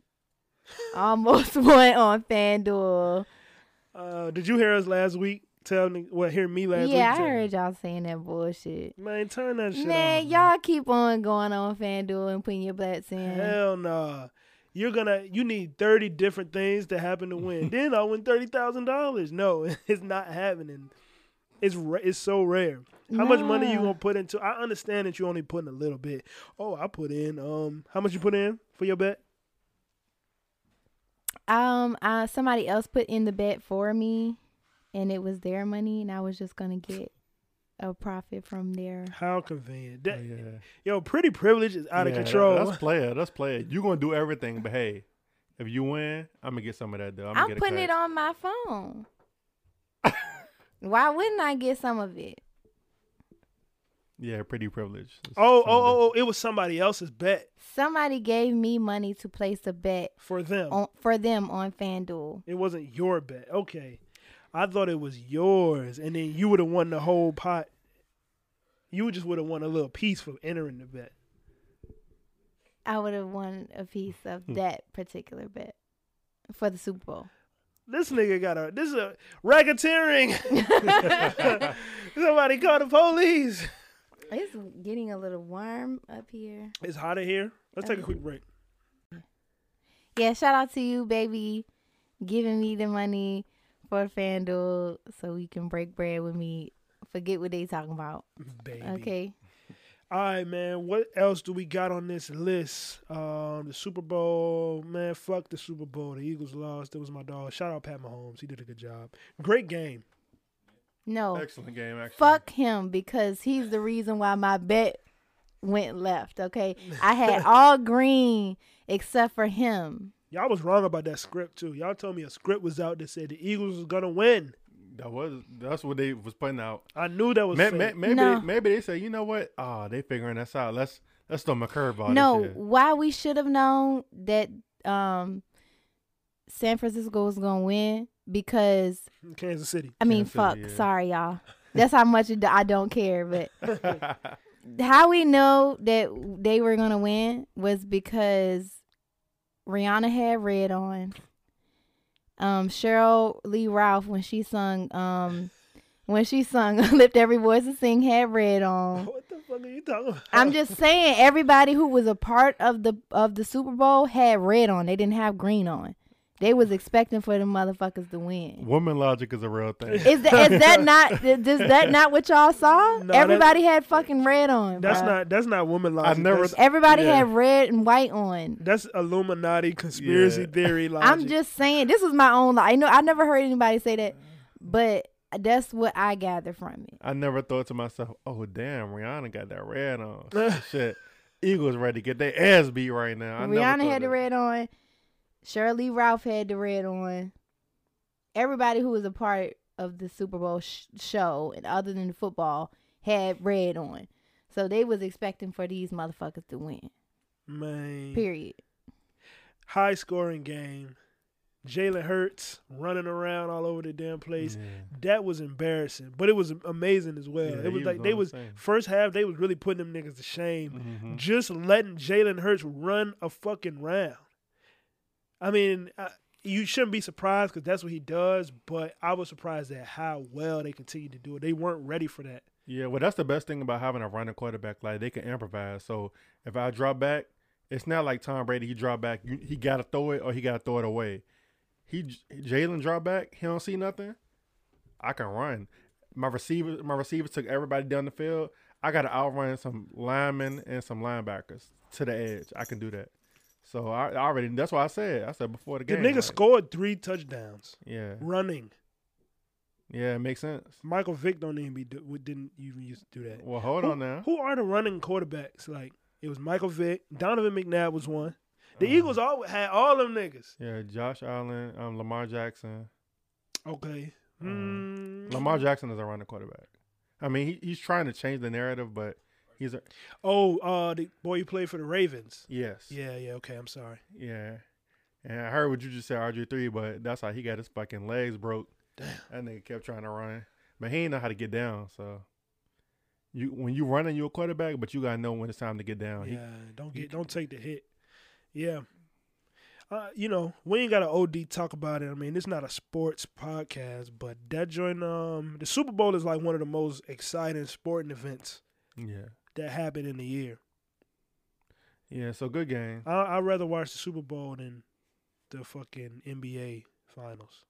almost went on FanDuel. Uh, did you hear us last week? Tell me what? Hear me last week? yeah, I heard y'all saying that bullshit. Man, turn that shit Man, y'all keep on going on FanDuel and putting your bets in. Hell nah. You're gonna you need thirty different things to happen to win. then I'll win thirty thousand dollars. No, it's not happening. It's it's so rare. How much money you gonna put into? I understand that you only putting a little bit. Oh, I put in um how much you put in for your bet? Um, uh, somebody else put in the bet for me, and it was their money, and I was just gonna get a profit from there. How convenient. Oh, That, yeah. Yo, pretty privilege is out of control. Let's play it. Let's play it. You gonna do everything, but hey, if you win, I'm gonna get some of that though. I'm, I'm get putting it on my phone. Why wouldn't I get some of it? Yeah, pretty privileged. It's oh, oh, something. oh, oh, it was somebody else's bet Somebody gave me money to place a bet for them. on for them on FanDuel. It wasn't your bet. Okay. I thought it was yours, and then you would have won the whole pot. You just would have won a little piece for entering the bet. I would have won a piece of Hmm. that particular bet for the Super Bowl. This nigga got a this is a racketeering. Somebody call the police. It's getting a little warm up here. It's hot in here. Let's take a quick break. Yeah, shout out to you, baby, giving me the money for FanDuel so we can break bread with me. Forget what they talking about. Baby. Okay. All right, man. What else do we got on this list? Um, the Super Bowl, man. Fuck the Super Bowl. The Eagles lost. It was my dog. Shout out Pat Mahomes. He did a good job. Great game. No. Excellent game, actually. Fuck him because he's the reason why my bet went left. Okay. I had all green except for him. Y'all was wrong about that script too. Y'all told me a script was out that said the Eagles was gonna win. That was that's what they was putting out. I knew that was May- fake. may- maybe No. maybe they say, you know what? Oh, they figuring us out. Let's let's throw them a curveball. no, why we should have known that um San Francisco was gonna win because Kansas City. I mean, Kansas fuck. City, yeah. Sorry, y'all. That's how much I don't care. But how we know that they were gonna win was because Rihanna had red on. Um, Sheryl Lee Ralph when she sung um when she sung "Lift Every Voice and Sing" had red on. What the fuck are you talking about? I'm just saying, everybody who was a part of the of the Super Bowl had red on. They didn't have green on. They was expecting for the motherfuckers to win. Woman logic is a real thing. Is that is that not does that not what y'all saw? No, Everybody had fucking red on. That's bruh. not that's not woman logic. never- That's, Everybody Yeah. had red and white on. that's Illuminati conspiracy Yeah. theory logic. I'm just saying this is my own. I know I never heard anybody say that, but that's what I gather from it. I never thought to myself, oh damn, Rihanna got that red on. Shit. Eagles ready to get their ass beat right now. I never Rihanna thought had the red on. Shirley Ralph had the red on. Everybody who was a part of the Super Bowl sh- show, and other than the football, had red on. So they was expecting for these motherfuckers to win. Man, Period. high scoring game. Jalen Hurts running around all over the damn place. Yeah. That was embarrassing, but it was amazing as well. Yeah, it was like was they was insane. first half they was really putting them niggas to shame. Mhm. Just letting Jalen Hurts run a fucking round. I mean, I, you shouldn't be surprised because that's what he does. But I was surprised at how well they continued to do it. They weren't ready for that. Yeah, well, that's the best thing about having a running quarterback. Like they can improvise. So if I drop back, it's not like Tom Brady. He drop back, you, he got to throw it or he got to throw it away. He Jalen drop back, he don't see nothing. I can run. My receiver, my receivers took everybody down the field. I got to outrun some linemen and some linebackers to the edge. I can do that. So I, I already. That's why I said. I said before the The game. The nigga like, scored three touchdowns Yeah, running. yeah, it makes sense. Michael Vick don't even be do, didn't even used to do that. Well, hold who, on now. Who are the running quarterbacks? Like it was Michael Vick, Donovan McNabb was one. The Uh-huh. Eagles all had all them niggas. Yeah, Josh Allen, um, Lamar Jackson. Okay. Uh, Mm. Lamar Jackson is a running quarterback. I mean, he, he's trying to change the narrative, but he's a Oh, uh, the boy you played for the Ravens. yes, Yeah, yeah. Okay, I'm sorry. yeah. And I heard what you just said, RG three, but that's how he got his fucking legs broke. Damn. That nigga kept trying to run, but he ain't know how to get down. So you when you running, you a quarterback, but you gotta know when it's time to get down. He- Yeah, don't get don't take the hit. Yeah. Uh, you know, we ain't got an OD talk about it. I mean, it's not a sports podcast, but that joint um the Super Bowl is like one of the most exciting sporting events yeah, that happen in the year. yeah. So good game. I I'd rather watch the Super Bowl than the fucking NBA finals.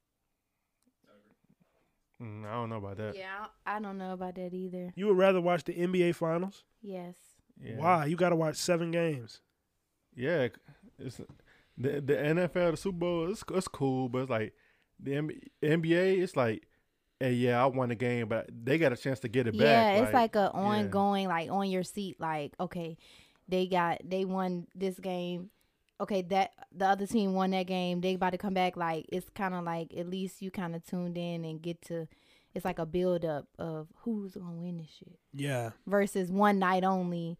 Mm, I don't know about that. Yeah, I don't know about that either. You would rather watch the NBA finals? Yes. Yeah. Why? You got to watch seven games. Yeah, it's the the NFL, the Super Bowl. It's it's cool, but it's like the NBA. It's like, hey, yeah, I won the game, but they got a chance to get it back. Yeah, it's like, a yeah. ongoing, like on your seat. Like, okay, they got they won this game. Okay, that the other team won that game. They about to come back. Like, it's kind of like at least you kind of tuned in and get to. It's like a build up of who's gonna win this shit Yeah. versus one night only.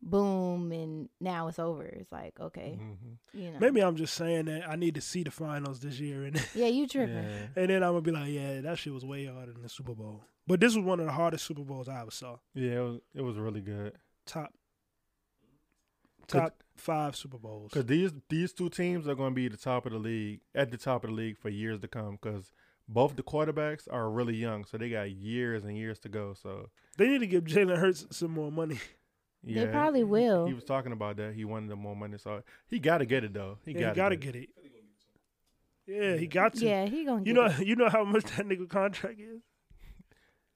Boom, and now it's over. It's like okay, Mhm. you know. Maybe I'm just saying that I need to see the finals this year, and Yeah, you tripping. Yeah. and then I'm gonna be like, yeah, that shit was way harder than the Super Bowl. But this was one of the hardest Super Bowls I ever saw. yeah, it was it was really good Top, top five Super Bowls. because these these two teams are going to be the top of the league at the top of the league for years to come. Because both the quarterbacks are really young, so they got years and years to go. So They need to give Jalen Hurts some more money. yeah, probably will. He was talking about that. He wanted the more money, so he got to get it though. He Yeah, got gotta get it. Yeah, he got to. Yeah, he gonna. You get know, it. you know how much that nigga contract is?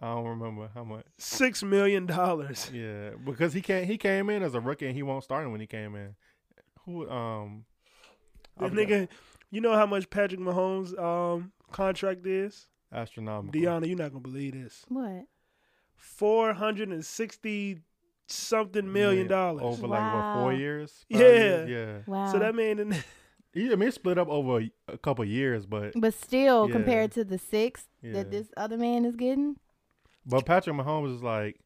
I don't remember how much. Six million dollars. Yeah, because he can't. He came in as a rookie and he won't start when he came in. Who? Um, I This nigga, you know how much Patrick Mahomes' um contract is? astronomical. Deona, you're not gonna believe this. what? Four hundred and sixty something million dollars. over like what four years? Five Yeah. years? yeah. Wow. So that man, He, I mean, it split up over a, a couple years, but But still, Yeah. compared to the six yeah. that this other man is getting, but Patrick Mahomes is like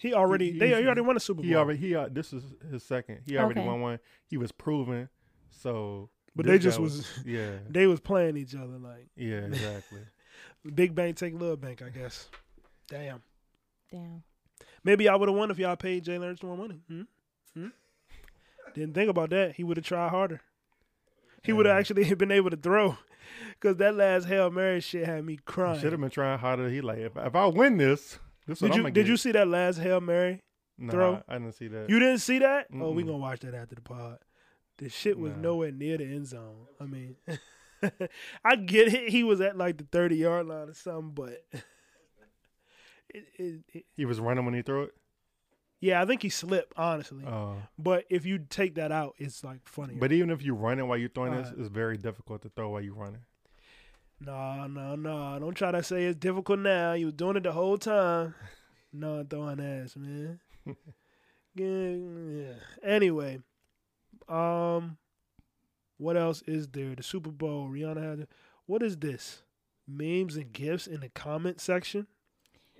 he already He- they he already won a Super Bowl. he already he uh, this is his second. He already Okay. won one. He was proven. So, but they just guy was yeah they was playing each other like yeah exactly. big bank take little bank, I guess. Damn. damn. Maybe I would have won if y'all paid Jalen Hurts more money. Hmm? Hmm? Didn't think about that. He would have tried harder. He would have actually been able to throw. Cause that last Hail Mary shit had me crying. Should have been trying harder. He like if, if I win this, this is what Did you did get. you see that last Hail Mary? Nah, throw? I didn't see that. You didn't see that? Oh, we gonna watch that after the pod. The shit was Nah. nowhere near the end zone. I mean, I get it. He was at like the thirty yard line or something, but it, it, it, he was running when he threw it. yeah, I think he slipped honestly. Oh. but if you take that out, it's like funny. But even if you're running while you're throwing this, it's very difficult to throw while you're running. no, no, no, don't try to say it's difficult now. You was doing it the whole time. no, throwing ass, man. Yeah. Anyway, um, what else is there? The Super Bowl. Rihanna had. What is this? Memes and gifs in the comment section.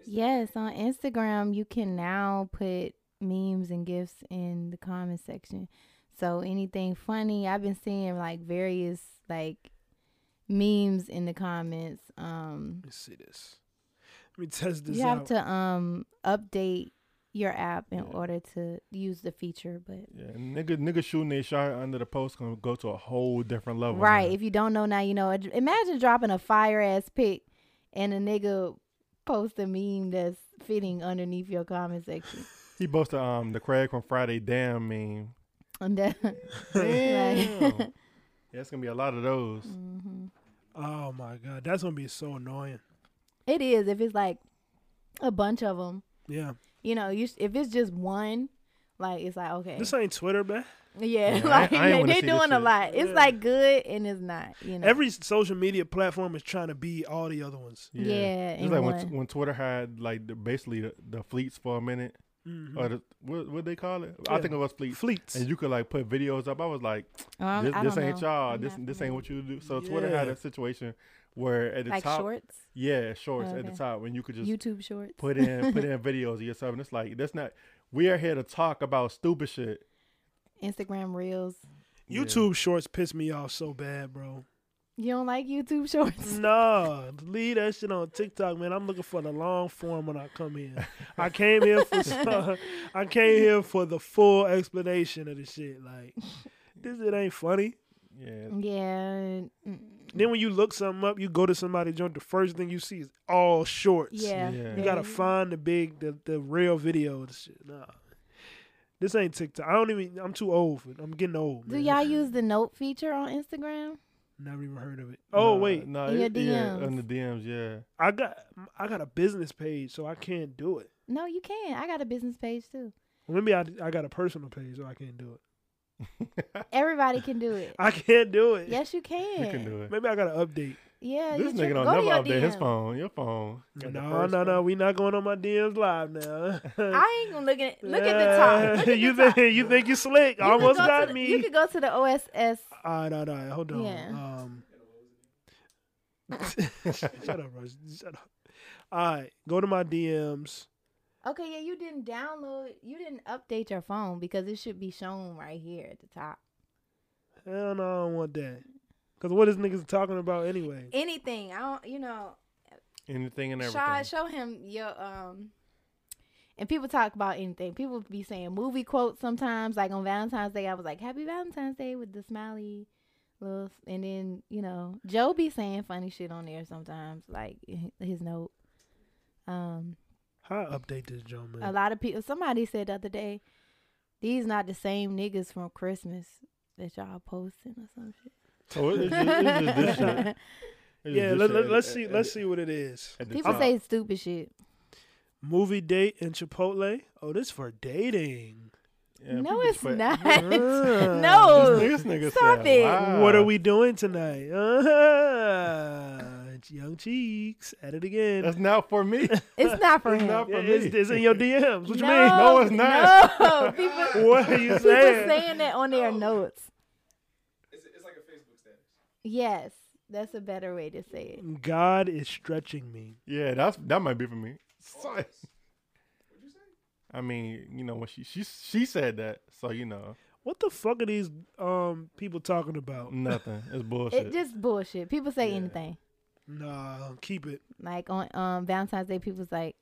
Yes, on Instagram you can now put memes and gifts in the comment section. So anything funny, I've been seeing like various like memes in the comments. Um Let me see this. Let me test this you have out. to um update your app in Yeah. order to use the feature, but Yeah, nigga, nigga shooting their shot under the post gonna go to a whole different level. right, now. if you don't know now, you know. Imagine dropping a fire ass pic and a nigga post a meme that's fitting underneath your comment section. He posted um the Craig from Friday damn meme. And then, Damn. Right. yeah, it's gonna be a lot of those. hmm oh my god, that's gonna be so annoying. It is if it's like a bunch of them. Yeah, You know, you if it's just one, like it's like okay, this ain't Twitter, man. Yeah, Yeah, I- like I ain't they, wanna they see this doing a lot. It's Yeah. like good and it's not. You know, Every social media platform is trying to be all the other ones. yeah, It's like when, when Twitter had like the, basically the, the fleets for a minute, Mhm. or the, what what they call it? I think it was fleets. Fleets. And you could like put videos up. I was like, Oh, this, I this ain't know. y'all. I'm This not this ain't what you do. So Twitter had a situation where at the like top, shorts, yeah, shorts at the top when you could just YouTube shorts. put in put in videos of yourself, and it's like that's not. We are here to talk about stupid shit. Instagram reels. Yeah. YouTube shorts piss me off so bad, bro. You don't like YouTube shorts? nah, leave that shit on TikTok, man. I'm looking for the long form when I come here. I came here for some, I came here for the full explanation of the shit. Like this shit ain't funny. Yeah, Yeah. Then when you look something up, you go to somebody joint. The first thing you see is all shorts. Yeah. Yeah. You gotta find the big, the the real video. and shit. Nah, this ain't TikTok. I don't even. I'm too old for it. I'm getting old. Do y'all use the note feature on Instagram? Never even heard of it. Oh Nah, wait, no, In your it- yeah, DMs. on the DMs, yeah. I got I got a business page, so I can't do it. No, you can. I got a business page too. Maybe I, I got a personal page, so I can't do it. Everybody can do it. I can't do it. Yes, you can. You can do it. Maybe I got to update. Yeah, This nigga should. don't never your update his phone. Your phone. got the No, no, no. one. We not going on my DMs live now. I ain't gonna look at look at the top. At you the top. think you think you slick? You Almost go to got the- me. You could go to the OSS. All right, all right, all right. Hold on. Yeah. Um, shut up, bro. Shut up. All right, go to my DMs. Okay, yeah, you didn't download. You didn't update your phone because it should be shown right here at the top. Hell no, I don't want that. Cause what is niggas talking about anyway? Anything. I don't. You know. Anything and Show, everything. show him your um. And people talk about anything. People be saying movie quotes sometimes. Like on Valentine's Day, I was like, "Happy Valentine's Day" with the smiley little. And then you know, Joe be saying funny shit on there sometimes, like his note. Um, How I update this, Joe man? a lot of people. Somebody said the other day, "These not the same niggas from Christmas that y'all posting or some shit." So it's just, it's just this shit. It's yeah, just let, shit. let's see. Let's see what it is. People say stupid shit. Movie date in Chipotle. Oh, this for dating. Yeah, no, it's put- not. Ah. no. This nigga, this nigga Stop said, it. Wow. What are we doing tonight? Uh-huh. It's Young cheeks at it again. That's not for me. It's not for It's him. not for it's, me. it's in your DMs. What you no, mean? No, it's not. No, people, What are you saying? people saying? saying that on their notes. It's, it's like a Facebook status. Yes, that's a better way to say it. God is stretching me. Yeah, that's that might be for me. So- What'd you say? I mean, you know, when she she she said that, so you know, What the fuck are these um people talking about? nothing. It's bullshit. It just bullshit. People say Yeah. anything. Nah, keep it. Like on um Valentine's Day, people's like,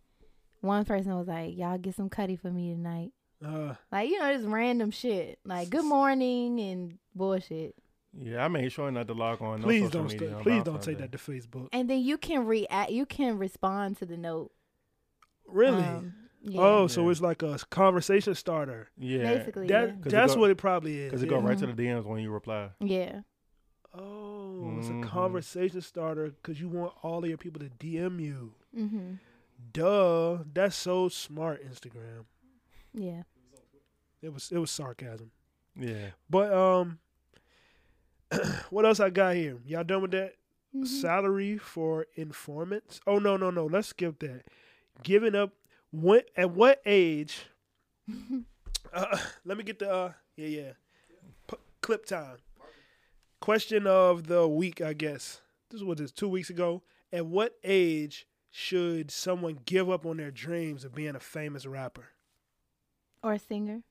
one person was like, "Y'all get some cutty for me tonight." Uh, Like you know, just random shit. Like good morning and bullshit. Yeah, I made sure not to log on. No please social don't media stay, please don't Valentine's take that to Facebook. And then you can react. You can respond to the note. Really? Um, yeah. Oh, so Yeah. it's like a conversation starter. Yeah, basically. That yeah. 'Cause it that's go- what it probably is. because it yeah. go right to the DMs when you reply. yeah. Oh, it's a Mhm. conversation starter because you want all of your people to DM you. Mm-hmm. Duh, that's so smart, Instagram. Yeah. It was it was sarcasm. Yeah, But um, what else I got here? Y'all done with that? Mhm. Salary for informants? Oh no no no. Let's skip that. Giving up. What at what age Uh, let me get the uh, yeah yeah P- clip time. Question of the week, I guess. This was this two weeks ago. At what age should someone give up on their dreams of being a famous rapper Or a singer.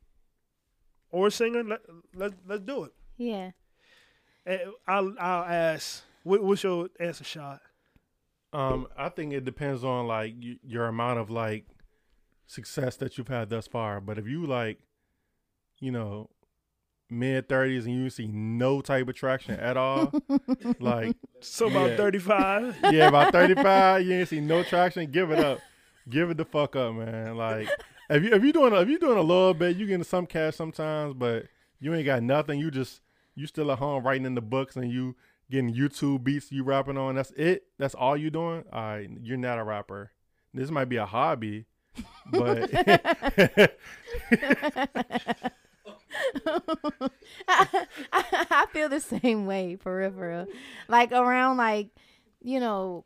or a singer? Let let let's do it. Yeah. And I'll I'll ask. What, what's your answer, Schad? Um, I think it depends on like y- your amount of like success that you've had thus far. But if you like, you know, mid thirties and you see no type of traction at all, like So about Yeah. thirty five. yeah, about thirty five, you ain't see no traction. Give it up, give it the fuck up, man. Like if you if you doing a, if you doing a little bit, you getting some cash sometimes, but you ain't got nothing. You just you still at home writing in the books and you getting YouTube beats you rapping on. That's it. That's all you doing. All right, you're not a rapper. This might be a hobby, but I, I feel the same way for real, for real. Like around like, you know,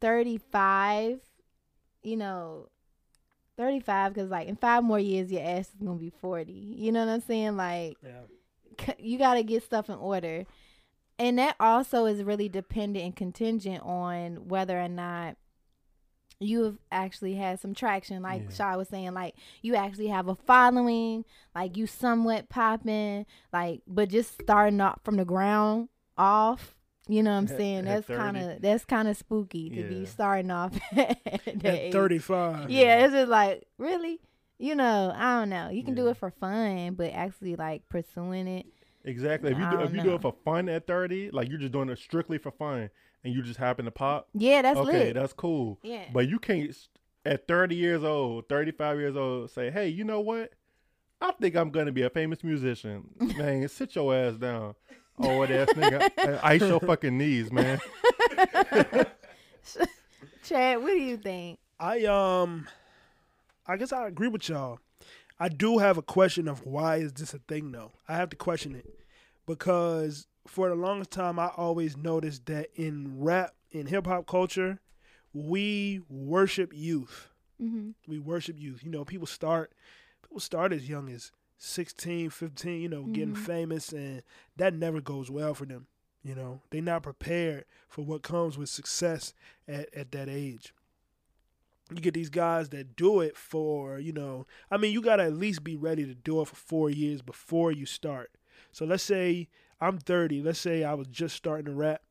thirty five, you know, thirty five because like in five more years your ass is gonna be forty. You know what I'm saying? Like Yeah. You got to get stuff in order. And that also is really dependent and contingent on whether or not you have actually had some traction. Like Yeah. Shaw was saying, like you actually have a following, like you somewhat popping, like but just starting off from the ground off. You know what I'm saying? at That's kind of that's kind of spooky to be starting off at, At thirty five. Yeah, it's just like really, you know, I don't know. You can do it for fun, but actually like pursuing it. exactly. If you do, if you do it for fun at thirty, like you're just doing it strictly for fun, and you just happen to pop. Yeah, that's okay, lit. that's cool. yeah. But you can't at 30 years old, 35 years old, say, "Hey, you know what? I think I'm gonna be a famous musician." man, sit your ass down, old ass nigga. and Ice your fucking knees, man. Schad, what do you think? I um, I guess I agree with y'all. I do have a question of why is this a thing though? I have to question it because for the longest time I always noticed that in rap in hip hop culture, we worship youth. Mm-hmm. We worship youth. You know, people start people start as young as 16, 15, you know, getting Mhm. famous and that never goes well for them. You know, they're not prepared for what comes with success at, at that age. You get these guys that do it for, you know, I mean, you got to at least be ready to do it for four years before you start. So let's say I'm 30. Let's say I was just starting to rap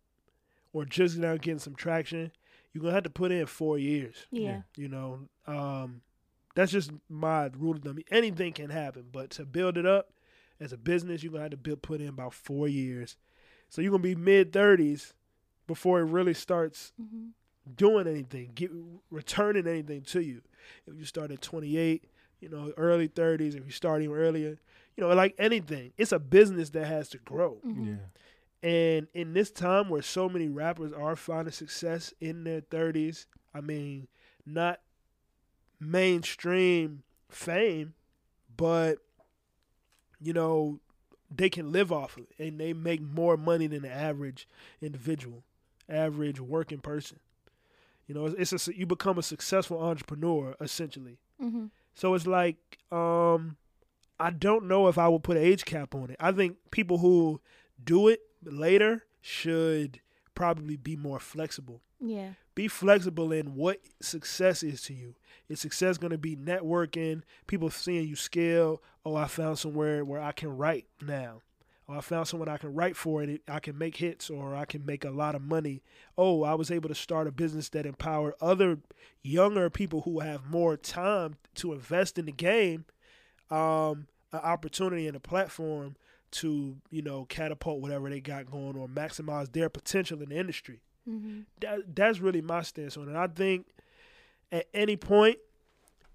or just now getting some traction. You're going to have to put in four years. Yeah. You know, um, that's just my rule of thumb. Anything can happen, but to build it up as a business, you're gonna have to build, put in about four years. So you're gonna be mid thirties before it really starts Mm-hmm. Doing anything, get returning anything to you. If you start at 28, you know, early 30s. If you start even earlier, you know, like anything, it's a business that has to grow. Mm-hmm. Yeah, And in this time where so many rappers are finding success in their 30s, I mean, not mainstream fame, but you know, they can live off of it and they make more money than the average individual, average working person. You know, it's, it's a you become a successful entrepreneur essentially. Mm-hmm. So it's like, um, I don't know if I would put an age cap on it. I think people who do it later should probably be more flexible. Yeah. Be flexible in what success is to you. Is success going to be networking, people seeing you scale? Oh, I found somewhere where I can write now. Oh, I found someone I can write for and it, I can make hits or I can make a lot of money. Oh, I was able to start a business that empowered other younger people who have more time to invest in the game, um, an opportunity and a platform to, you know, catapult whatever they got going or maximize their potential in the industry Mm-hmm. that, that's really my stance on it. I think at any point,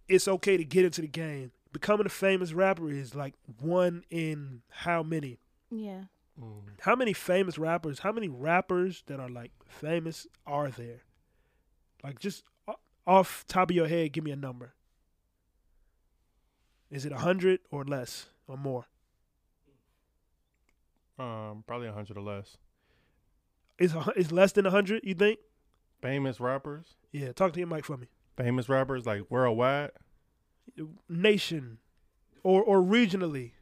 it's okay to get into the game. Becoming a famous rapper is like one in how many? Yeah. Mm. How many famous rappers? How many rappers that are like famous are there? Like just off top of your head, give me a number. Is it a hundred or less or more? um, probably a hundred or less. Is is less than a hundred? You think? Famous rappers, Yeah. Talk to your mic for me. famous rappers like worldwide. Nation. or or regionally.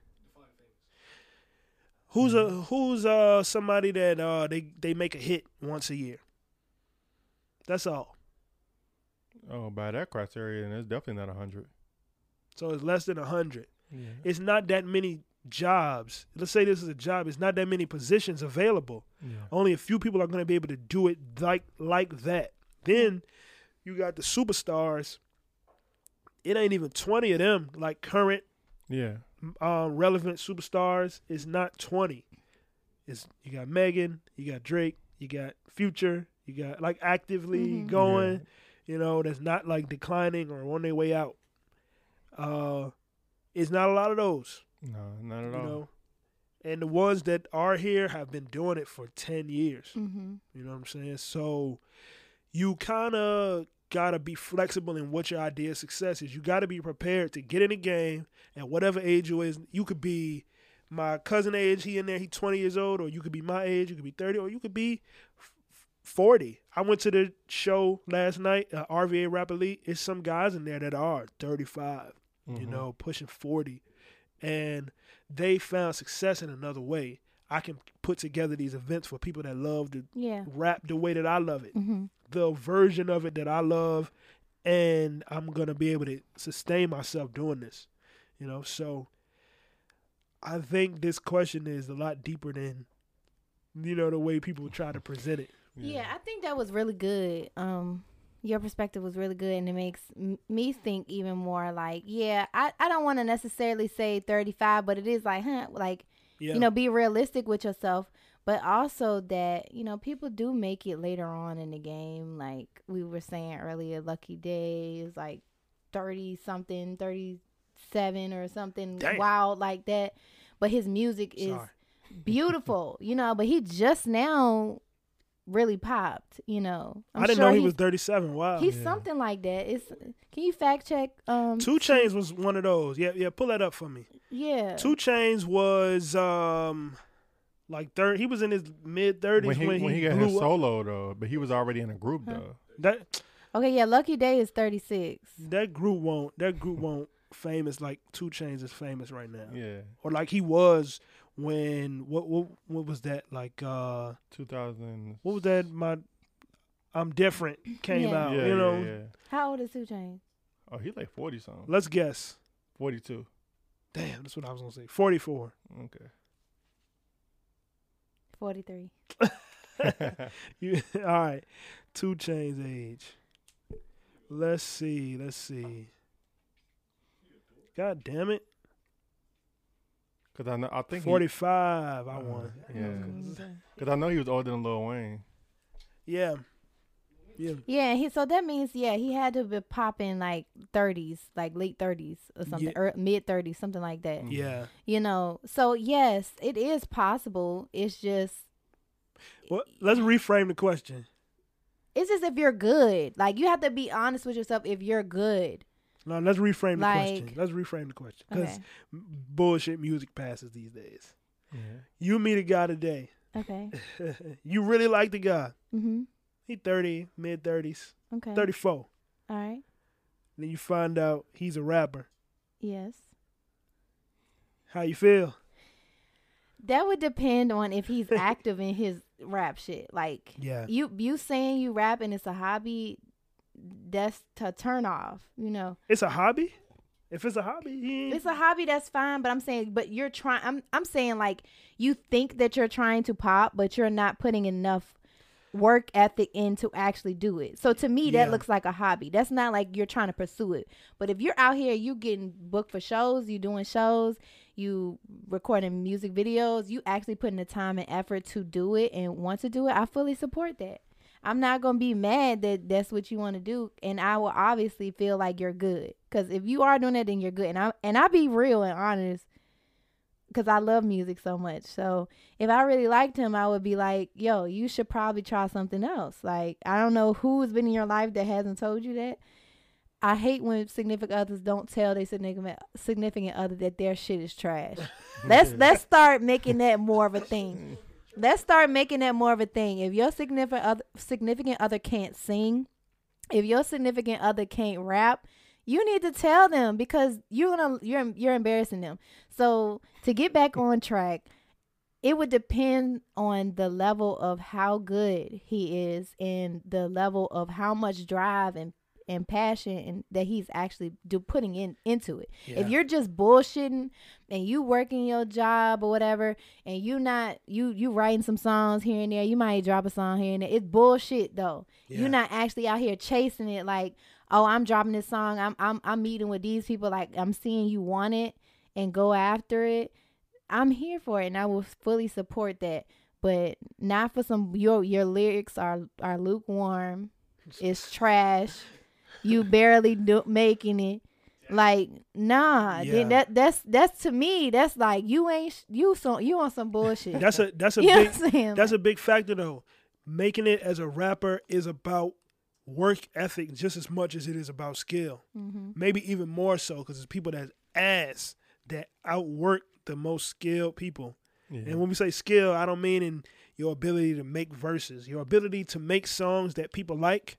Who's a who's uh somebody that uh they they make a hit once a year? That's all. Oh, by that criteria, then it's definitely not a hundred. So it's less than a hundred. Yeah. It's not that many jobs. Let's say this is a job. It's not that many positions available. yeah. Only a few people are going to be able to do it like like that. Then you got the superstars. It ain't even twenty of them. Like current Yeah. Um, relevant superstars is not 20. It's you got Megan, you got Drake, you got Future, you got like actively Mhm. going, you know, that's not like declining or on their way out. Uh it's not a lot of those, No, not at you all. know. And the ones that are here have been doing it for 10 years. Mm-hmm. You know what I'm saying? So you kind of got to be flexible in what your idea of success is. You got to be prepared to get in the game at whatever age you is. You could be my cousin age, he in there, he 20 years old, or you could be my age, you could be 30, or you could be 40. I went to the show last night, uh, RVA Rap Elite. It's some guys in there that are 35 you Mhm. know, pushing 40. And they found success in another way. I can put together these events for people that love to Yeah. rap the way that I love it, Mm-hmm. The version of it that I love, and I'm going to be able to sustain myself doing this, you know? So I think this question is a lot deeper than, you know, the way people try to present it. Yeah. I think that was really good. Um, your perspective was really good, and it makes m- me think even more. Like, yeah, I, I don't want to necessarily say thirty five, but it is like, huh, like Yeah. you know, be realistic with yourself, but also that you know people do make it later on in the game. Like we were saying earlier, Lucky Daye is like thirty something, thirty seven or something Damn. wild like that. But his music is Sorry. beautiful, you know. But he just now really popped, you know. I'm I didn't sure know he was 37. Wow. He's Yeah. something like that. It's can you fact check? Um, Two Chainz was one of those. Yeah, yeah, pull that up for me. yeah, Two Chainz was um like third. He was in his mid thirties when when he, he, when he got blew his up. solo though, but he was already in a group Huh. though. That Okay, yeah. Lucky Daye is thirty six. that group won't. That group won't famous like Two Chainz is famous right now, Yeah, or like he was when what what what was that like? uh two thousand. What was that? My I'm different came Yeah. out. Yeah, you know, yeah, yeah. How old is Two Chainz? Oh, he like forty something. let's guess. Forty two. Damn, that's what I was gonna say. Forty four. Okay. Forty three. You all right? Two Chainz age. Let's see. Let's see. God damn it. Cause I know I think 45. I uh, won. Yeah. Cause I know he was older than Lil Wayne. Yeah. Yeah. Yeah, he so that means yeah he had to be popping like thirties, like late thirties or something, Yeah. or mid thirties, something like that. Yeah. You know, so yes, it is possible. It's just Well, let's reframe the question. it's just if you're good, like you have to be honest with yourself. If you're good, No, let's reframe the question. Let's reframe the question. Because okay, bullshit music passes these days. Yeah. You meet a guy today. okay, you really like the guy. mm-hmm, He 30, mid 30s, okay, 34. all right, Then you find out he's a rapper. yes. How you feel? That would depend on if he's active in his rap shit. Like Yeah. you, you saying you rap and it's a hobby, that's to turn off. You know, It's a hobby? If it's a hobby, he ain't- it's a hobby that's fine. But I'm saying, but you're trying. I'm, I'm saying like you think that you're trying to pop, but you're not putting enough work ethic in to actually do it. So to me, Yeah. that looks like a hobby. That's not like you're trying to pursue it. But if you're out here, you getting booked for shows, you doing shows, you recording music videos, you actually putting the time and effort to do it and want to do it, I fully support that. I'm not gonna be mad that that's what you want to do, and I will obviously feel like you're good. Cause if you are doing it, then you're good. And I and I be real and honest, cause I love music so much. So if I really liked him, I would be like, "Yo, you should probably try something else." Like I don't know who's been in your life that hasn't told you that. I hate when significant others don't tell their significant significant other that their shit is trash. let's let's start making that more of a thing. Let's start making that more of a thing. If your significant other, significant other can't sing, if your significant other can't rap, you need to tell them because you're gonna you're you're embarrassing them. So to get back on track, it would depend on the level of how good he is and the level of how much drive and and passion and that he's actually do putting in into it. Yeah. If you're just bullshitting and you working your job or whatever and you not you you writing some songs here and there, you might drop a song here and there. It's bullshit though. Yeah. You're not actually out here chasing it like, oh, I'm dropping this song. I'm I'm I'm meeting with these people. Like I'm seeing you want it and go after it. I'm here for it and I will fully support that. But not for some your your lyrics are are lukewarm. It's trash. You barely do, making it. Like nah, Yeah. that that's that's to me. That's like you ain't you some you on some bullshit. That's a that's a you big what I'm saying? that's a big factor though. Making it as a rapper is about work ethic just as much as it is about skill. hmm Maybe even more so because it's people that ass that outwork the most skilled people. Yeah. And when we say skill, I don't mean in your ability to make verses. Your ability to make songs that people like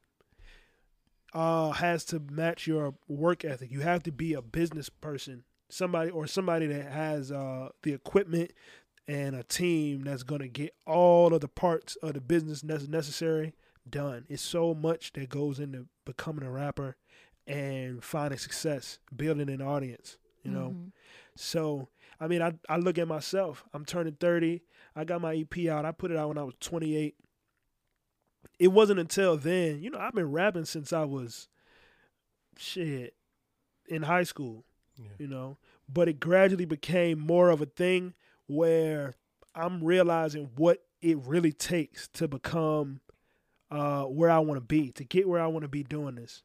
uh, has to match your work ethic. You have to be a business person, somebody or somebody that has uh, the equipment and a team that's going to get all of the parts of the business that's necessary done. It's so much that goes into becoming a rapper and finding success, building an audience. You know. Mhm. So, I mean, I, I look at myself. I'm turning 30. I got my EP out. I put it out when I was 28. It wasn't until then, you know, I've been rapping since I was shit in high school, Yeah. you know, but it gradually became more of a thing where I'm realizing what it really takes to become uh, where I want to be, to get where I want to be doing this.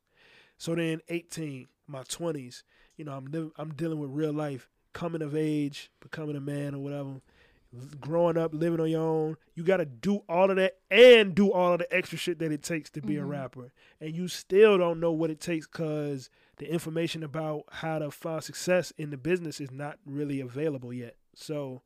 So then, 18, my 20s, you know, I'm I'm dealing with real life, coming of age, becoming a man or whatever, growing up, living on your own. You got to do all of that and do all of the extra shit that it takes to be a Mhm. rapper. And you still don't know what it takes because the information about how to find success in the business is not really available yet. So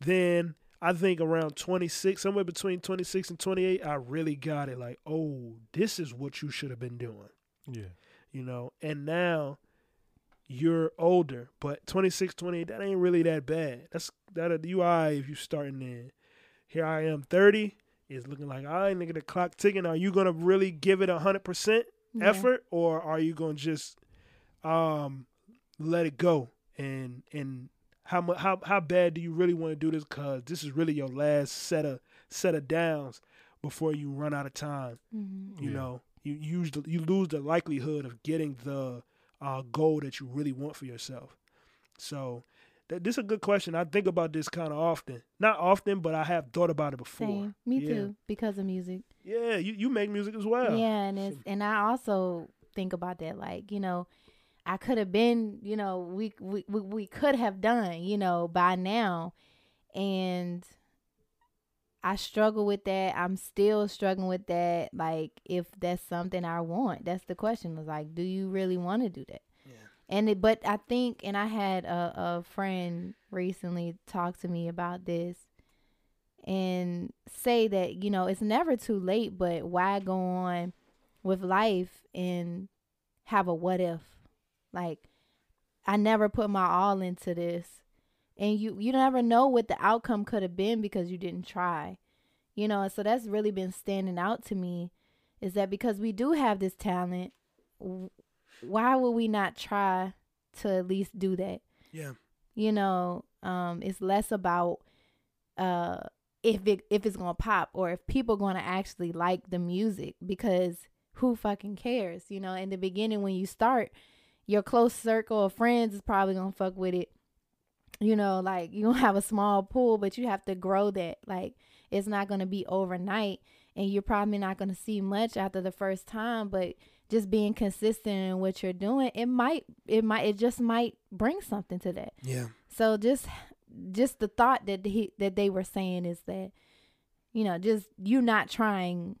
then I think around 26, somewhere between 26 and 28, I really got it. Like, oh, this is what you should have been doing Yeah. you know and now you're older but 26 28 that ain't really that bad that's that you are if you starting then here i am 30 it's looking like i ain't nigga the clock ticking are you gonna really give it a hundred percent Yeah. effort or are you gonna just um let it go and and how much how how bad do you really want to do this cuz this is really your last set of set of downs before you run out of time Mhm. you Yeah. know you use the, you lose the likelihood of getting the uh, goal that you really want for yourself. So that, this is a good question. I think about this kind of often. Not often but i have thought about it before. Same. Me Yeah. too, because of music. yeah you, you make music as well. Yeah, and it's and I also think about that like, you know, I could have been, you know, we we we, we could have done, you know, by now. And I struggle with that. I'm still struggling with that. Like, if that's something I want, that's the question. Is like, do you really want to do that? Yeah. And it, but I think, and I had a, a friend recently talk to me about this, and say that you know it's never too late. But why go on with life and have a what if? Like, I never put my all into this and you you never know what the outcome could have been because you didn't try you know and so that's really been standing out to me is that because we do have this talent why would we not try to at least do that? Yeah. You know um it's less about uh if it if it's gonna pop or if people gonna actually like the music because who fucking cares you know? In the beginning when you start your close circle of friends is probably gonna fuck with it you know like you don't have a small pool but you have to grow that like it's not gonna be overnight and you're probably not gonna see much after the first time but just being consistent in what you're doing it might it might it just might bring something to that. Yeah. So just just the thought that he that they were saying is that you know just you not trying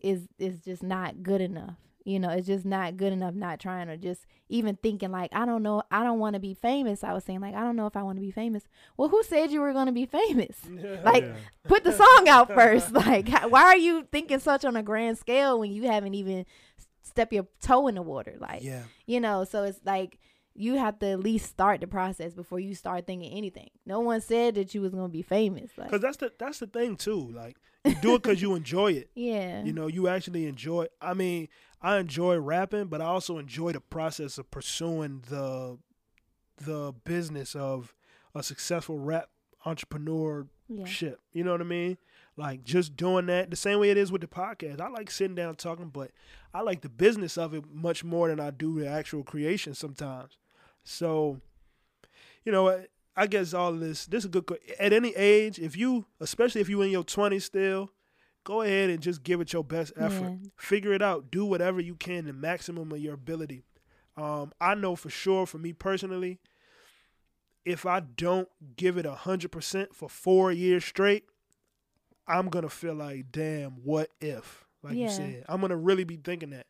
is is just not good enough you know it's just not good enough not trying or just even thinking like i don't know i don't want to be famous i was saying like i don't know if i want to be famous well who said you were going to be famous Like, Yeah. put the song out first like why are you thinking such on a grand scale when you haven't even step your toe in the water. Like yeah. you know, so it's like you have to at least start the process before you start thinking anything. No one said that you was gonna be famous. Like, Cause that's the that's the thing too. Like you do it because you enjoy it. yeah, You know, you actually enjoy. I mean, I enjoy rapping, but I also enjoy the process of pursuing the the business of a successful rap entrepreneur yeah, ship. You know what I mean? Like just doing that the same way it is with the podcast. I like sitting down talking, but I like the business of it much more than I do the actual creation sometimes. So, you know, I- guess all of this this is a good at any age, if you especially if you in your 20s still, go ahead and just give it your best effort. Yeah. Figure it out. Do whatever you can the maximum of your ability. Um, I know for sure for me personally, if I don't give it a hundred percent for four years straight, I'm gonna feel like, damn, what if? Like you said, I'm gonna really be thinking that,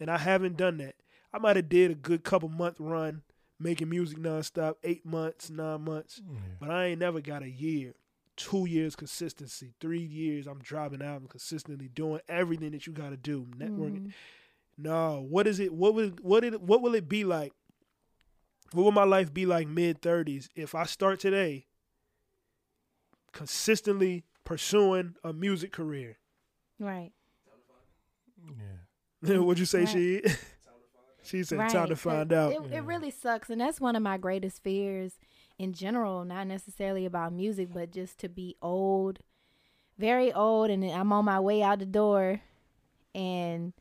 and I haven't done that. I might have did a good couple month run making music nonstop, eight months, nine months, but I ain't never got a year, two years consistency, three years. I'm dropping albums consistently, doing everything that you got to do, networking. Mhm. No, what is it? What would what it what will it be like? What will my life be like mid thirties if I start today consistently pursuing a music career? right. Yeah. What'd you say, Right. she? she said, right. "Time to find out." It, Yeah. it really sucks, and that's one of my greatest fears in general. Not necessarily about music, but just to be old, very old, and I'm on my way out the door, and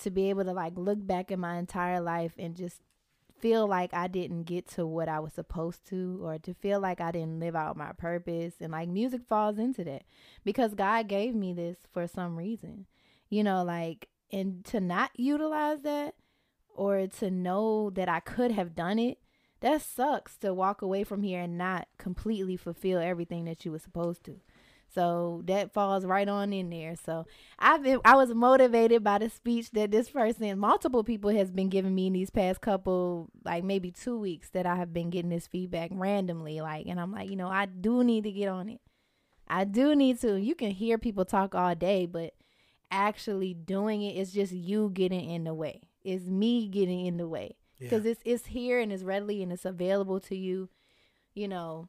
to be able to like look back at my entire life and just feel like I didn't get to what I was supposed to, or to feel like I didn't live out my purpose, and like music falls into that because God gave me this for some reason, you know, like and to not utilize that or to know that I could have done it, that sucks to walk away from here and not completely fulfill everything that you were supposed to. So that falls right on in there. So I've been I was motivated by the speech that this person, multiple people has been giving me in these past couple like maybe 2 weeks that I have been getting this feedback randomly like and I'm like, you know, I do need to get on it. I do need to. You can hear people talk all day, but actually doing it is just you getting in the way. It's me getting in the way Yeah. because it's it's here and it's readily and it's available to you, you know.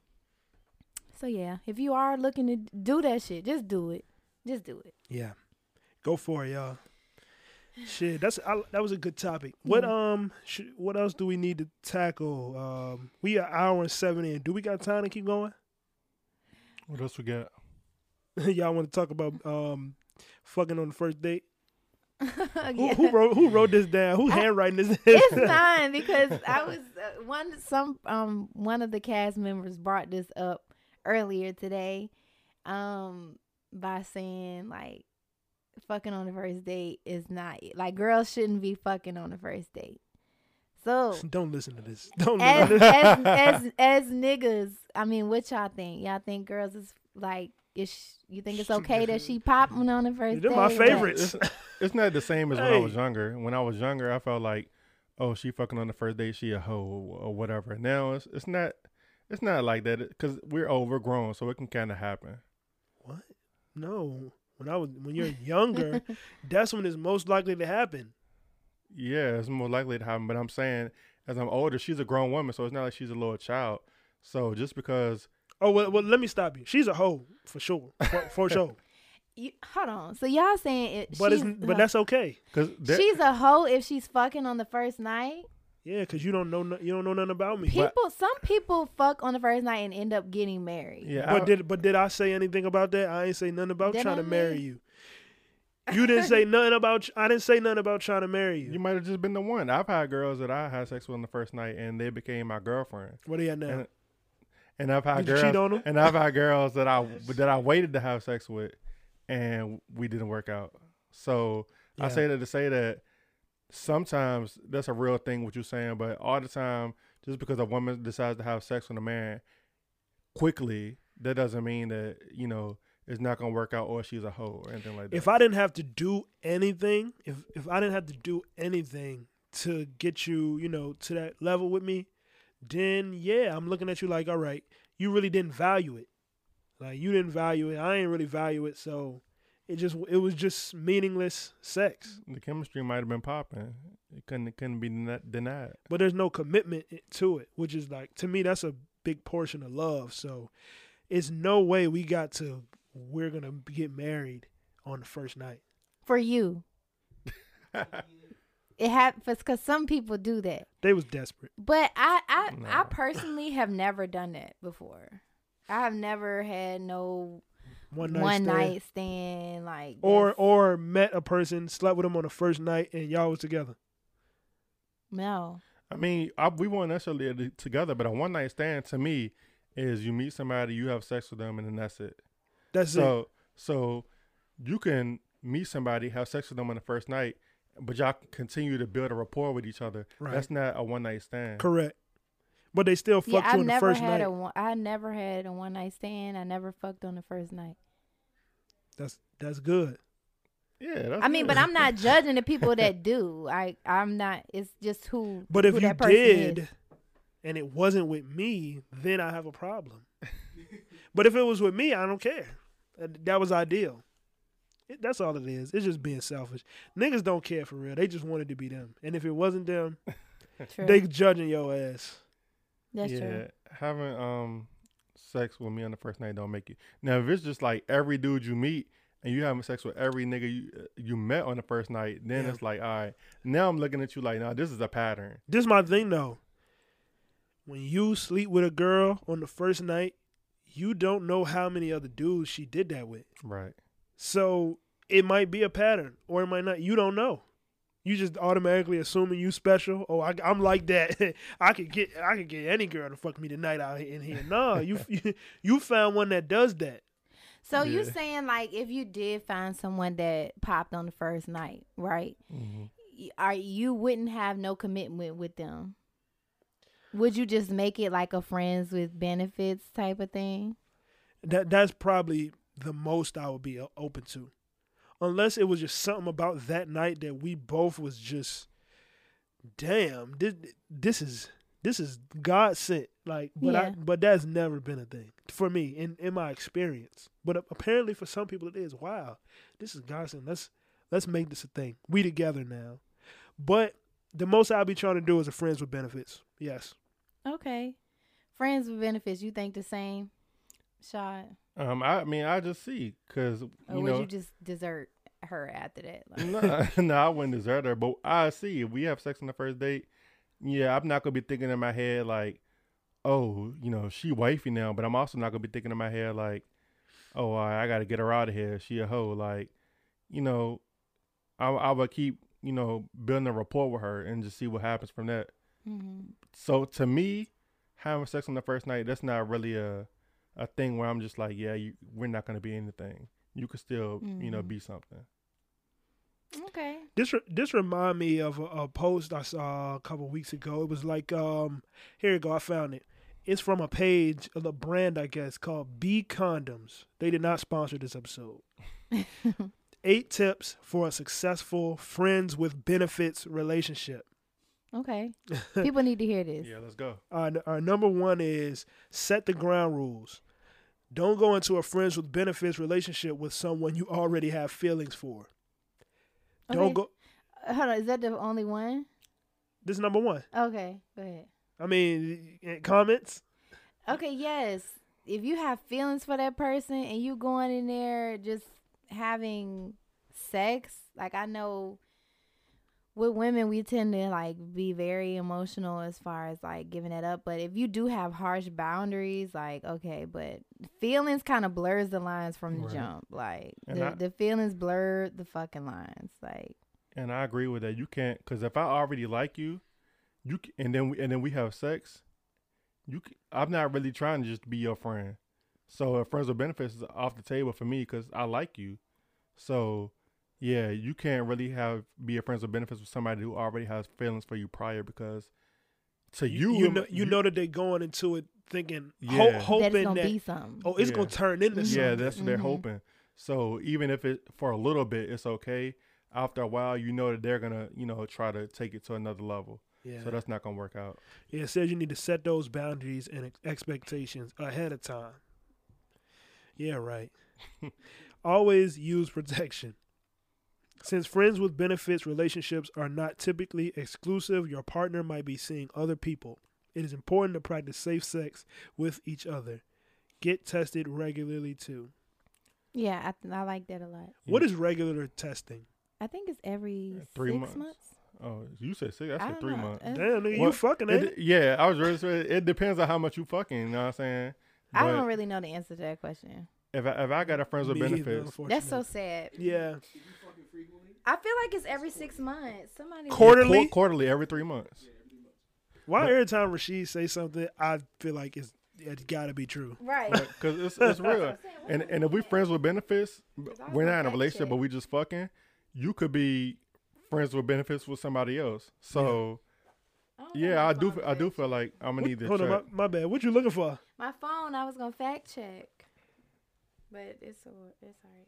So yeah, if you are looking to do that shit, just do it. Just do it. Yeah, go for it, y'all. Shit, that's I, that was a good topic. What Yeah. um, sh- what else do we need to tackle? Um, we are hour and seven in. Do we got time to keep going? What else we got? y'all want to talk about um, fucking on the first date? Who, Yeah. who wrote who wrote this down? Who handwriting this? it's fine because I was uh, one some um one of the cast members brought this up earlier today um by saying like fucking on the first date is not like girls shouldn't be fucking on the first date. So Don't listen to this. Don't as, listen. As as as niggas, I mean, what y'all think? Y'all think girls is like is you think it's okay that she popping on the first They're date? my or- favorites. It's not the same as when I was younger. When I was younger, I felt like, oh, she fucking on the first day, she a hoe or whatever. Now it's it's not it's not like that because we're overgrown, so it can kind of happen. What? No. When I was when you're younger, that's when it's most likely to happen. Yeah, it's more likely to happen. But I'm saying, as I'm older, she's a grown woman, so it's not like she's a little child. So just because, Oh well, well let me stop you. She's a hoe for sure, for, for sure. You, hold on. So y'all saying it? But it's but that's okay. because she's a hoe if she's fucking on the first night. Yeah, because you don't know no- you don't know nothing about me. People, some people fuck on the first night and end up getting married. yeah, But I- did but did I say anything about that? I ain't say nothing about trying I to marry mean- you. You didn't say nothing about. I didn't say nothing about trying to marry you. you might have just been the one. I've had girls that I had sex with on the first night, and they became my girlfriend. What are you at now? And, and I've had Did girls, cheat on them? and I've had girls that I that I waited to have sex with, and we didn't work out. So I say that to say that sometimes that's a real thing what you're saying, but all the time, just because a woman decides to have sex with a man quickly, that doesn't mean that you know it's not gonna work out or she's a hoe or anything like that. If I didn't have to do anything, if if I didn't have to do anything to get you, you know, to that level with me, then yeah, I'm looking at you like, all right, you really didn't value it. Like you didn't value it. I ain't really value it. So it just it was just meaningless sex. The chemistry might have been popping. It couldn't it couldn't be denied. But there's no commitment to it, which is like to me that's a big portion of love. So it's no way we got to we're gonna get married on the first night. For you, it happens because some people do that. They was desperate. But I, I, I personally have never done that before. I have never had no One night one stand. night stand like or that's- or met a person, slept with them on the first night, and y'all was together. no. I mean, I, we weren't necessarily together, but a one night stand to me is you meet somebody, you have sex with them, and then that's it. That's it. So so you can meet somebody, have sex with them on the first night, but y'all continue to build a rapport with each other. Right. That's not a one night stand. Correct. But they still Yeah, fucked you I on the never first had night. a one. I never had a one night stand. I never fucked on the first night. that's that's good. Yeah, that's I mean, good. but I'm not judging the people that do. I I'm not. It's just who. But if who you that did, is. and it wasn't with me, then I have a problem. but if it was with me, I don't care. That that was ideal. It, that's all it is. It's just being selfish. Niggas don't care for real. They just wanted to be them. And if it wasn't them, they judging your ass. That's yeah, true. having um sex with me on the first night don't make you. Now, if it's just like every dude you meet and you having sex with every nigga you uh, you met on the first night, then Yeah. it's like, all right, now I'm looking at you like, nah, this is a pattern. This is my thing though. When you sleep with a girl on the first night, you don't know how many other dudes she did that with. Right. So it might be a pattern, or it might not. You don't know. You just automatically assuming you special. Oh, I, am like that. I could get I could get any girl to fuck me tonight out here in here. No, you you, you found one that does that. So you Yeah. saying like if you did find someone that popped on the first night, right? hmm Are you wouldn't have no commitment with them? Would you just make it like a friends with benefits type of thing? That that's probably the most I would be uh, open to, unless it was just something about that night that we both was just, damn, this this is this is God sent. Like, but I but that's never been a thing for me in in my experience. But apparently for some people it is. Wow, this is God sent. Let's let's make this a thing. We together now. But the most I'll be trying to do is a friends with benefits. Yes. Okay. Friends with benefits, you think the same? Shot. Um, I mean, I just see because Or you would know, you just desert her after that? Like, no, no, I wouldn't desert her, but I see if we have sex on the first date, yeah, I'm not gonna be thinking in my head like, oh, you know, she wifey now, but I'm also not gonna be thinking in my head like, oh, I, I gotta get her out of here. She a hoe. Like, you know, I I would keep you know building a rapport with her and just see what happens from that. mhm. So to me, having sex on the first night, that's not really a a thing where I'm just like, yeah, you, we're not gonna be anything. You could still, you know, Mhm. be something. Okay. This re- this remind me of a, a post I saw a couple weeks ago. It was like, um, here you go, I found it. It's from a page of the brand, I guess, called B Condoms. They did not sponsor this episode. Eight tips for a successful friends with benefits relationship. Okay. People need to hear this. Yeah, let's go. Our, our number one is set the ground rules. Don't go into a friends with benefits relationship with someone you already have feelings for. Don't Okay. go. Hold on. Is that the only one? This is number one. Okay. Go ahead. I mean, eh, comments. Okay. Yes. If you have feelings for that person and you going in there just having sex, like I know with women we tend to like be very emotional as far as like giving it up but if you do have harsh boundaries like okay but feelings kind of blurs the lines from the Right. jump like the, I- the feelings blur the fucking lines like And I agree with that. You can't because if I already like you, you and then we, and then we have sex, you I'm not really trying to just be your friend. So friends with benefits is off the table for me because I like you. So yeah, you can't really have be a friends with benefits with somebody who already has feelings for you prior because to you you it know, mi- you know that they're going into it thinking, ho- Yeah. that it's hoping gonna that, be something oh, it's Yeah. gonna turn into something. Yeah, that's what they're Mhm. hoping. So even if it for a little bit, it's okay. After a while, you know that they're gonna, you know, try to take it to another level. yeah. So that's not gonna work out. yeah. It says you need to set those boundaries and ex- expectations ahead of time. Yeah, right. Always use protection. Since friends with benefits relationships are not typically exclusive, your partner might be seeing other people. It is important to practice safe sex with each other. Get tested regularly too. Yeah, I, th- I like that a lot. What is regular testing? I think it's every Yeah, three six months. months. Oh, you said six. I I said don't three know. months. Uh, Damn, nigga, you Well, fucking It, it? yeah, I was ready to say it depends on how much you fucking. You know what I'm saying? I But don't really know the answer to that question. If I, if I got a friends with Me either, benefits, That's so unfortunately. sad. Yeah. I feel like it's every six months. Somebody Quarterly? Qu- quarterly every three months. Why But- every time Rasheed say something, I feel like it's it's got to be true. right. Because it's, it's real. And and if we friends with benefits, we're not in a relationship, check. but we just fucking. You could be friends with benefits with somebody else. So don't know yeah, I do. phone I do feel like I'm gonna What- need to hold on, check. my, my bad. What you looking for? My phone, I was gonna fact check, but it's all it's all right.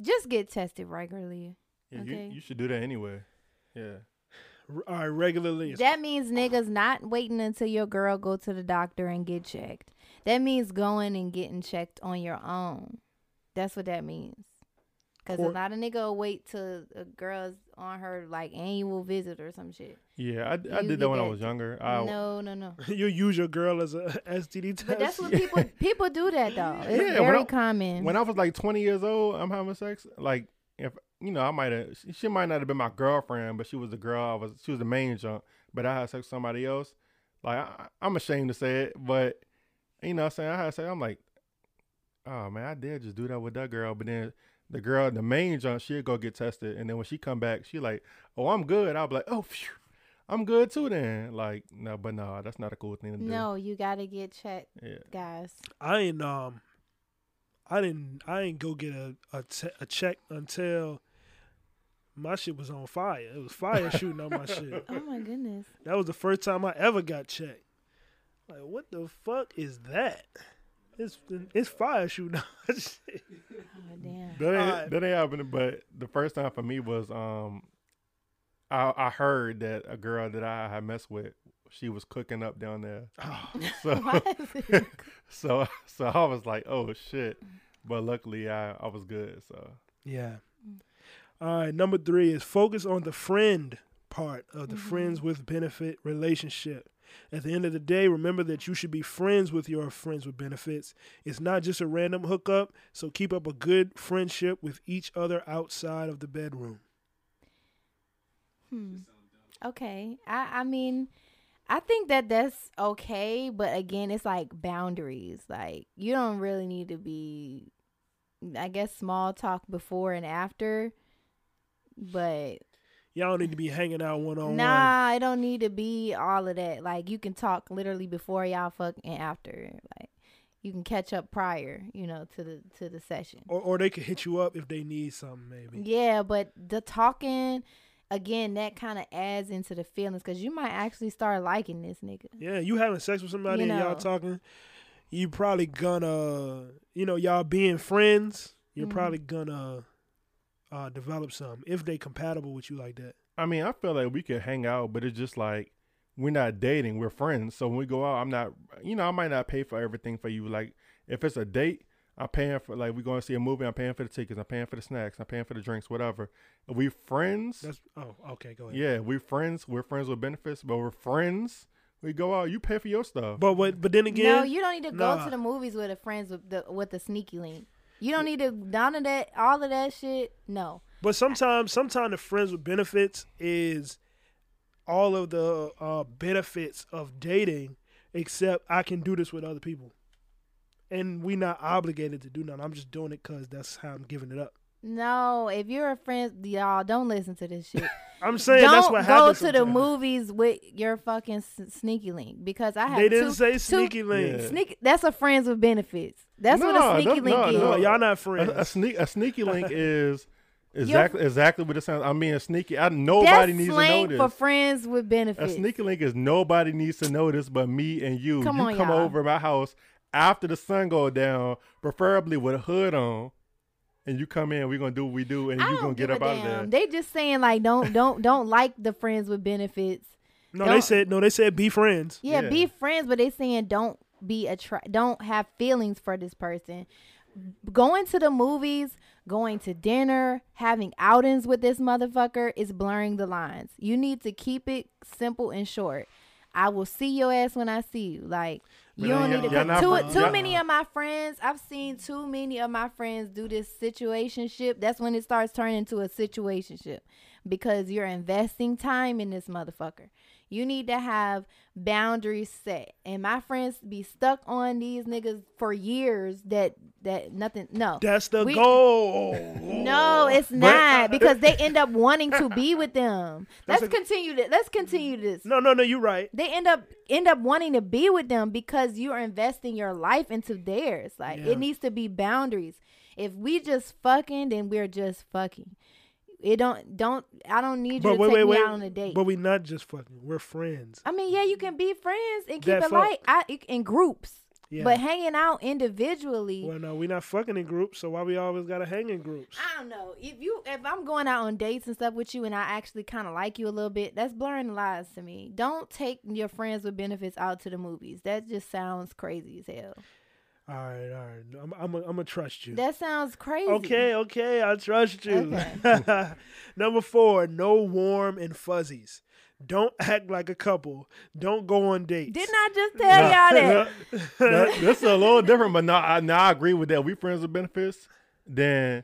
Just get tested regularly. Yeah, okay. you, you should do that anyway. Yeah. All right, regularly. That means niggas not waiting until your girl go to the doctor and get checked. That means going and getting checked on your own. That's what that means. Cause a lot of nigga will wait till a girl's on her like annual visit or some shit. Yeah, I, I did that when I was younger. I, no, no, no. you use your girl as a STD test. But that's what people people do that though. It's Yeah, when very I- common. when I was like 20 years old, I'm having sex. Like, if you know, I might have. She, she might not have been my girlfriend, but she was the girl. I was. She was the main junk. But I had sex with somebody else. Like, I, I'm ashamed to say it, but you know, what I'm saying I had sex. I'm like, oh man, I did just do that with that girl. But then the girl, the main junk, she'd go get tested, and then when she come back, she like, oh, I'm good. I'll be like, oh, phew, I'm good too. Then, like, no, but no, that's not a cool thing to do. no, you gotta get checked, Yeah. guys. I ain't um, I didn't I ain't go get a a, te- a check until my shit was on fire. It was fire shooting on my shit. Oh my goodness. That was the first time I ever got checked. Like, what the fuck is that? It's it's fire shooting on. Oh damn. That ain't Alright. that ain't happening. But the first time for me was um, I I heard that a girl that I had messed with, she was cooking up down there. Oh, So Why is it- so so I was like, oh shit. But luckily I I was good. So yeah. All right. Number three is focus on the friend part of the friends with benefit relationship. At the end of the day, remember that you should be friends with your friends with benefits. It's not just a random hookup, so keep up a good friendship with each other outside of the bedroom. Hmm. Okay. I I mean, I think that that's okay, but again, it's like boundaries. Like you don't really need to be I guess small talk before and after, but Y'all don't need to be hanging out one on one. nah, it don't need to be all of that. Like you can talk literally before y'all fuck and after. Like you can catch up prior, you know, to the to the session. Or, or they could hit you up if they need something, maybe. Yeah, but the talking again that kind of adds into the feelings because you might actually start liking this nigga. Yeah, you having sex with somebody You and y'all talking, you probably gonna, you know, y'all being friends, you're Mhm. probably gonna uh, develop some if they compatible with you like that. I mean, I feel like we could hang out, but it's just like we're not dating, we're friends. So when we go out, I'm not you know, I might not pay for everything for you. Like if it's a date, I'm paying for like we're going to see a movie, I'm paying for the tickets, I'm paying for the snacks, I'm paying for the drinks, whatever. If we friends, That's oh, okay, go ahead. yeah, we friends, we're friends with benefits, but we're friends. We go out, you pay for your stuff. But what? But then again, no, you don't need to go to the movies with the friends with the with the sneaky link. You don't need to none of that, all of that shit. No, But sometimes, sometimes the friends with benefits is all of the uh, benefits of dating, except I can do this with other people, and we not obligated to do nothing. I'm just doing it because that's how I'm giving it up. No. If you're a friend, y'all don't listen to this shit. I'm saying don't that's what happens. go happens. to the movies with your fucking s- sneaky link because I have They didn't two, say two- sneaky link. Yeah. Sneak. That's a friends with benefits. That's what No, a sneaky no, link no, is. No, no. y'all not friends. a, a sneak a sneaky link is exactly exactly what it sounds. I mean, a sneaky. I, nobody needs to know slang this. for friends with benefits. A sneaky link is nobody needs to know this but me and you. Come you on, come y'all. over my house after the sun go down, preferably with a hood on, and you come in. We're gonna do what we do, and you don't gonna get up out of there. They just saying like don't don't don't like the friends with benefits. no, they don't- said no. They said be friends. Yeah, Yeah. be friends, but they saying don't be attra- don't have feelings for this person. Going to the movies, going to dinner, having outings with this motherfucker is blurring the lines. You need to keep it simple and short. I will see your ass when I see you. Like you don't need to y'all come. not Too, too many of my friends, I've seen too many of my friends do this situationship. That's when it starts turning into a situationship because you're investing time in this motherfucker. You need to have boundaries set. And my friends be stuck on these niggas for years that that nothing no. That's the We- goal. No, it's not because they end up wanting to be with them. That's Let's a- continue this. Let's continue this. No, no, no. You're right. They end up end up wanting to be with them because you are investing your life into theirs. Like Yeah. it needs to be boundaries. If we just fucking, then we're just fucking. It don't don't I don't need you But to wait, take wait, me wait. out on a date. But we not just fucking. We're friends. I mean, yeah, you can be friends and keep That it fuck- light I, in groups. Yeah. But hanging out individually, well, no, we not fucking in groups. So why we always gotta hang in groups? I don't know. If you if I'm going out on dates and stuff with you and I actually kind of like you a little bit, that's blurring the lines to me. Don't take your friends with benefits out to the movies. That just sounds crazy as hell. All right, all right. I'm, I'm, I'm gonna trust you. That sounds crazy. Okay, okay, I trust you. Okay. Number four, no warm and fuzzies. Don't act like a couple. Don't go on dates. Didn't I just tell y'all that? That- this is a little different, but now I now I agree with that. We friends with benefits, then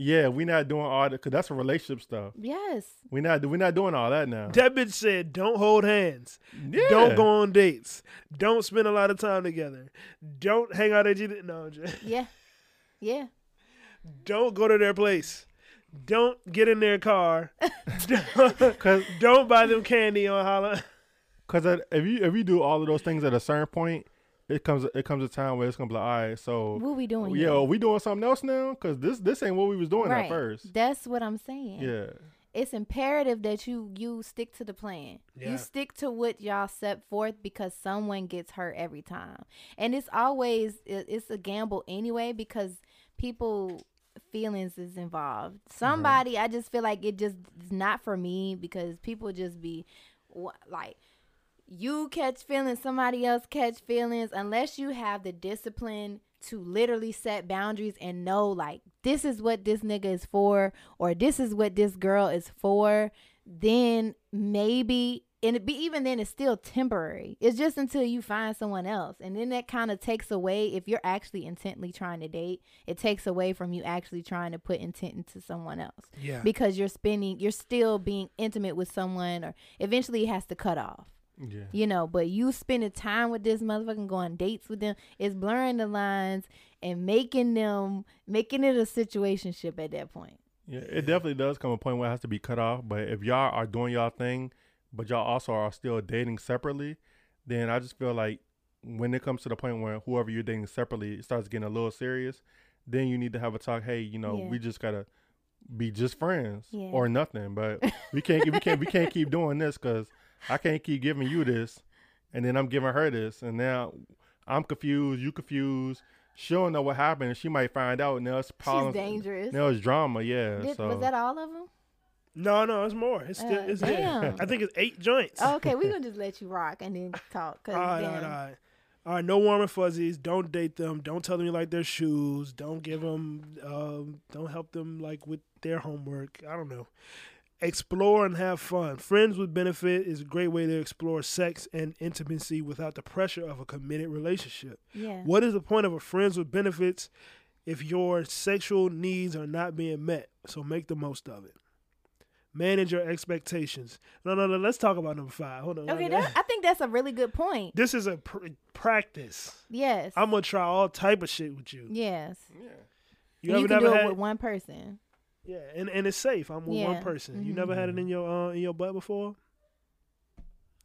yeah, we not doing all that because that's a relationship stuff. Yes. We not we not doing all that now. That bitch said, "Don't hold hands. Yeah. Don't go on dates. Don't spend a lot of time together. Don't hang out at you. No, just- Yeah. Yeah. don't go to their place. Don't get in their car. don't, Cause, don't buy them candy on holla. Cause if you if you do all of those things at a certain point, it comes it comes a time where it's gonna be like, all right, so What we doing? yeah, are we doing something else now? Cause this this ain't what we was doing right. at first. That's what I'm saying. Yeah, It's imperative that you you stick to the plan. Yeah. You stick to what y'all set forth because someone gets hurt every time, and it's always it- it's a gamble anyway because people feelings is involved. Mm-hmm. Somebody, I just feel like it just is not for me because people just be like you catch feelings, somebody else catch feelings, unless you have the discipline to literally set boundaries and know like this is what this nigga is for or this is what this girl is for, then maybe and it be even then it's still temporary. It's just until you find someone else. And then that kind of takes away if you're actually intently trying to date, it takes away from you actually trying to put intent into someone else Yeah. because you're spending you're still being intimate with someone or eventually it has to cut off yeah. you know but you spending time with this motherfucker going on dates with them is blurring the lines and making them making it a situationship at that point Yeah, it definitely does come a point where it has to be cut off. But if y'all are doing y'all thing, but y'all also are still dating separately, then I just feel like when it comes to the point where whoever you're dating separately it starts getting a little serious, then you need to have a talk. Hey, you know, Yeah. we just gotta be just friends Yeah. or nothing. But we can't we can't we can't keep doing this because I can't keep giving you this, and then I'm giving her this, and now I'm confused. You confused. She don't know what happened. She might find out, and now it's problems. she's dangerous Now it's drama. Yeah. Did- so was that all of them No, no, it's more. It's still. Uh, it's damn. yeah. I think it's eight joints. oh, okay we're gonna just let you rock and then talk cause All right, all damn. right, all right. All right, no warm and fuzzies. Don't date them. Don't tell them you like their shoes. Don't give them. Um, don't help them like with their homework. I don't know. Explore and have fun. Friends with benefit is a great way to explore sex and intimacy without the pressure of a committed relationship. yeah What is the point of a friends with benefits if your sexual needs are not being met? So make the most of it. Manage your expectations. No, no, no. Let's talk about number five. Hold on. okay that, i think that's a really good point This is a pr- practice. yes I'm gonna try all type of shit with you. yes You And ever you can never do it had? with one person yeah, and, and it's safe. I'm with one person. You Mhm. never had it in your uh, in your butt before?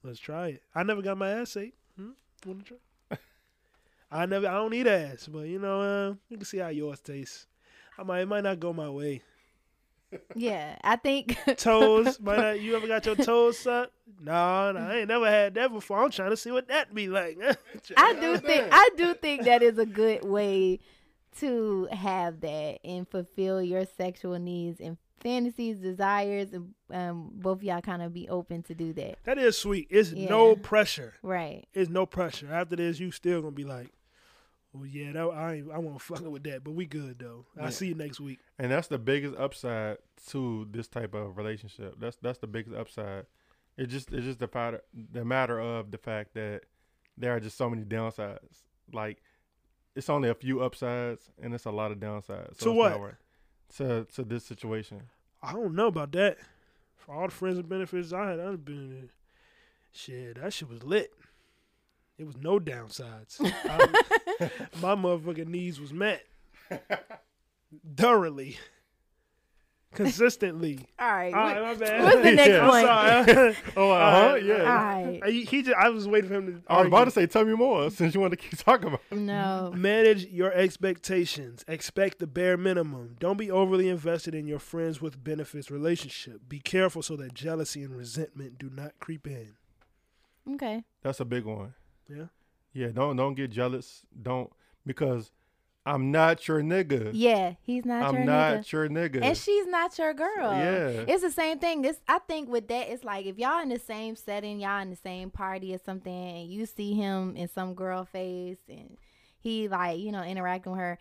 Let's try it. I never got my ass ate. Hmm? Wanna try? I never. I don't eat ass, but you know, uh, you can see how yours tastes. I might. It might not go my way. yeah i think Toes. might not. You ever got your toes sucked? No, no, I ain't never had that before. I'm trying to see what that be like. I do think I do think that is a good way to have that and fulfill your sexual needs and fantasies, desires, and um, both of y'all kind of be open to do that. That is sweet. It's no pressure. Right. It's no pressure. After this, you still gonna be like, "Well, yeah, that, I ain't, I won't fucking with that." But we good though. Yeah. I'll see you next week. And that's the biggest upside to this type of relationship. That's that's the biggest upside. It just it's just the matter the matter of the fact that there are just so many downsides. Like it's only a few upsides and it's a lot of downsides. To what? not To to this situation. I don't know about that. For all the friends and benefits I had, I'd been in. Shit, that shit was lit. It was no downsides. I- my motherfucking needs was met thoroughly, consistently. All right. All what- my bad. what's the next Yeah. I'm one? sorry. Oh, uh, huh? Yeah. All right. he, he just, I was waiting for him to. I was about to say, tell me more since you want to keep talking about. it. No. Manage your expectations. Expect the bare minimum. Don't be overly invested in your friends with benefits relationship. Be careful so that jealousy and resentment do not creep in. Okay. That's a big one. Yeah. Yeah, don't don't get jealous. Don't because I'm not your nigga. Yeah, he's not I'm your not nigga. your nigga. And she's not your girl. Yeah. It's the same thing. This I think with that, it's like if y'all in the same setting, y'all in the same party or something, and you see him in some girl face and he like, you know, interacting with her.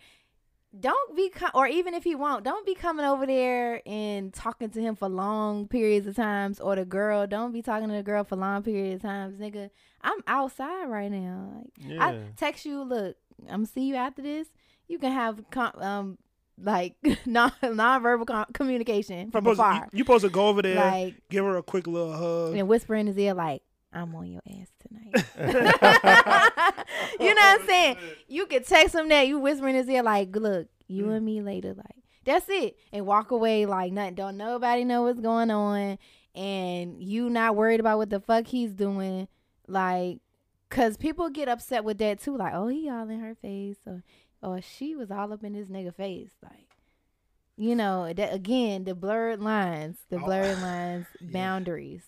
Don't be or even if he won't, don't be coming over there and talking to him for long periods of times or the girl, don't be talking to the girl for long periods of times, nigga. I'm outside right now. Like yeah. I text you, look, I'm gonna see you after this. You can have com- um like non nonverbal com- communication You from supposed, to, afar, you, you supposed to go over there, like give her a quick little hug. and whisper in his ear, like I'm on your ass tonight. you know what I'm saying? You can text him that. You whisper in his ear, like, look, you Mm. and me later, like that's it, and walk away like nothing. Don't nobody know what's going on, and you not worried about what the fuck he's doing, like. Cause people get upset with that too, like, oh, he all in her face, or, or she was all up in this nigga face, like, you know, that again, the blurred lines, the Oh, blurred lines, yeah. boundaries.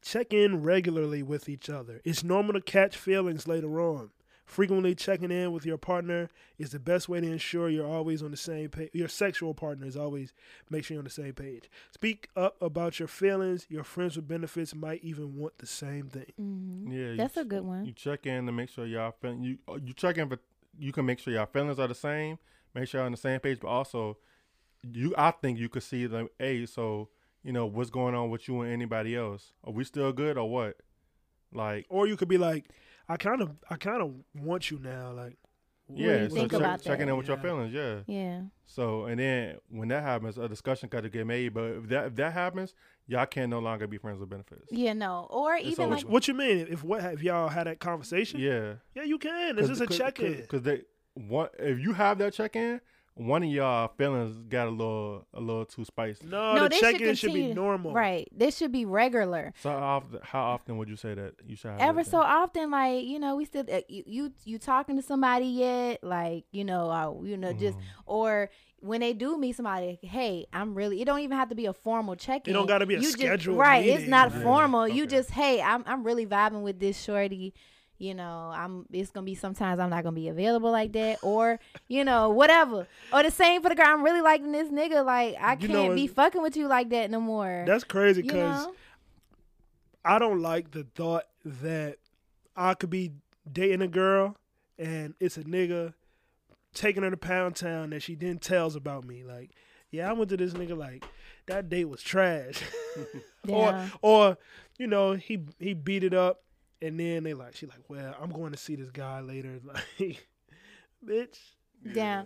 Check in regularly with each other. It's normal to catch feelings later on. Frequently checking in with your partner is the best way to ensure you're always on the same page. Your sexual partner is always make sure you're on the same page. Speak up about your feelings. Your friends with benefits might even want the same thing. hmm yeah, you That's a good one. You check in to make sure y'all feel, you uh, you check in, but you can make sure y'all feelings are the same. Make sure you're on the same page, but also you. I think you could see them. Hey, so you know what's going on with you and anybody else? Are we still good or what? Like, Or you could be like, I kind of, I kind of want you now. Like, what- yeah, you so think check- about checking that? in with your feelings, yeah. Yeah. So and then when that happens, a discussion got to get made. But if that if that happens, y'all can no longer be friends with benefits. Yeah, no. Or It's even over. like What you mean? If what if y'all had that conversation? Yeah, Yeah, you can. This is a check in. Because they one if you have that check in, one of y'all feelings got a little a little too spicy. No, No, the they should check in should be normal. right. This should be regular. So how often, how often would you say that you should have? Ever so often, like you know, we still uh, you, you you talking to somebody yet? Like you know, uh, you know, just Mhm. or when they do meet somebody, hey, I'm really. It don't even have to be a formal check in. It don't gotta be a you just, scheduled right. It's not Yeah, formal. You just hey, I'm I'm really vibing with this shorty. You know, I'm. It's gonna be sometimes I'm not gonna be available like that, or you know, whatever. Or the same for the girl. I'm really liking this nigga. Like I You can't know, be fucking with you like that no more. That's crazy you because know. I don't like the thought that I could be dating a girl and it's a nigga taking her to Pound Town that she then tells about me. Like, yeah, I went to this nigga like that date was trash. or or, you know, he he beat it up and then they like she like, Well, I'm going to see this guy later. Like bitch. Yeah.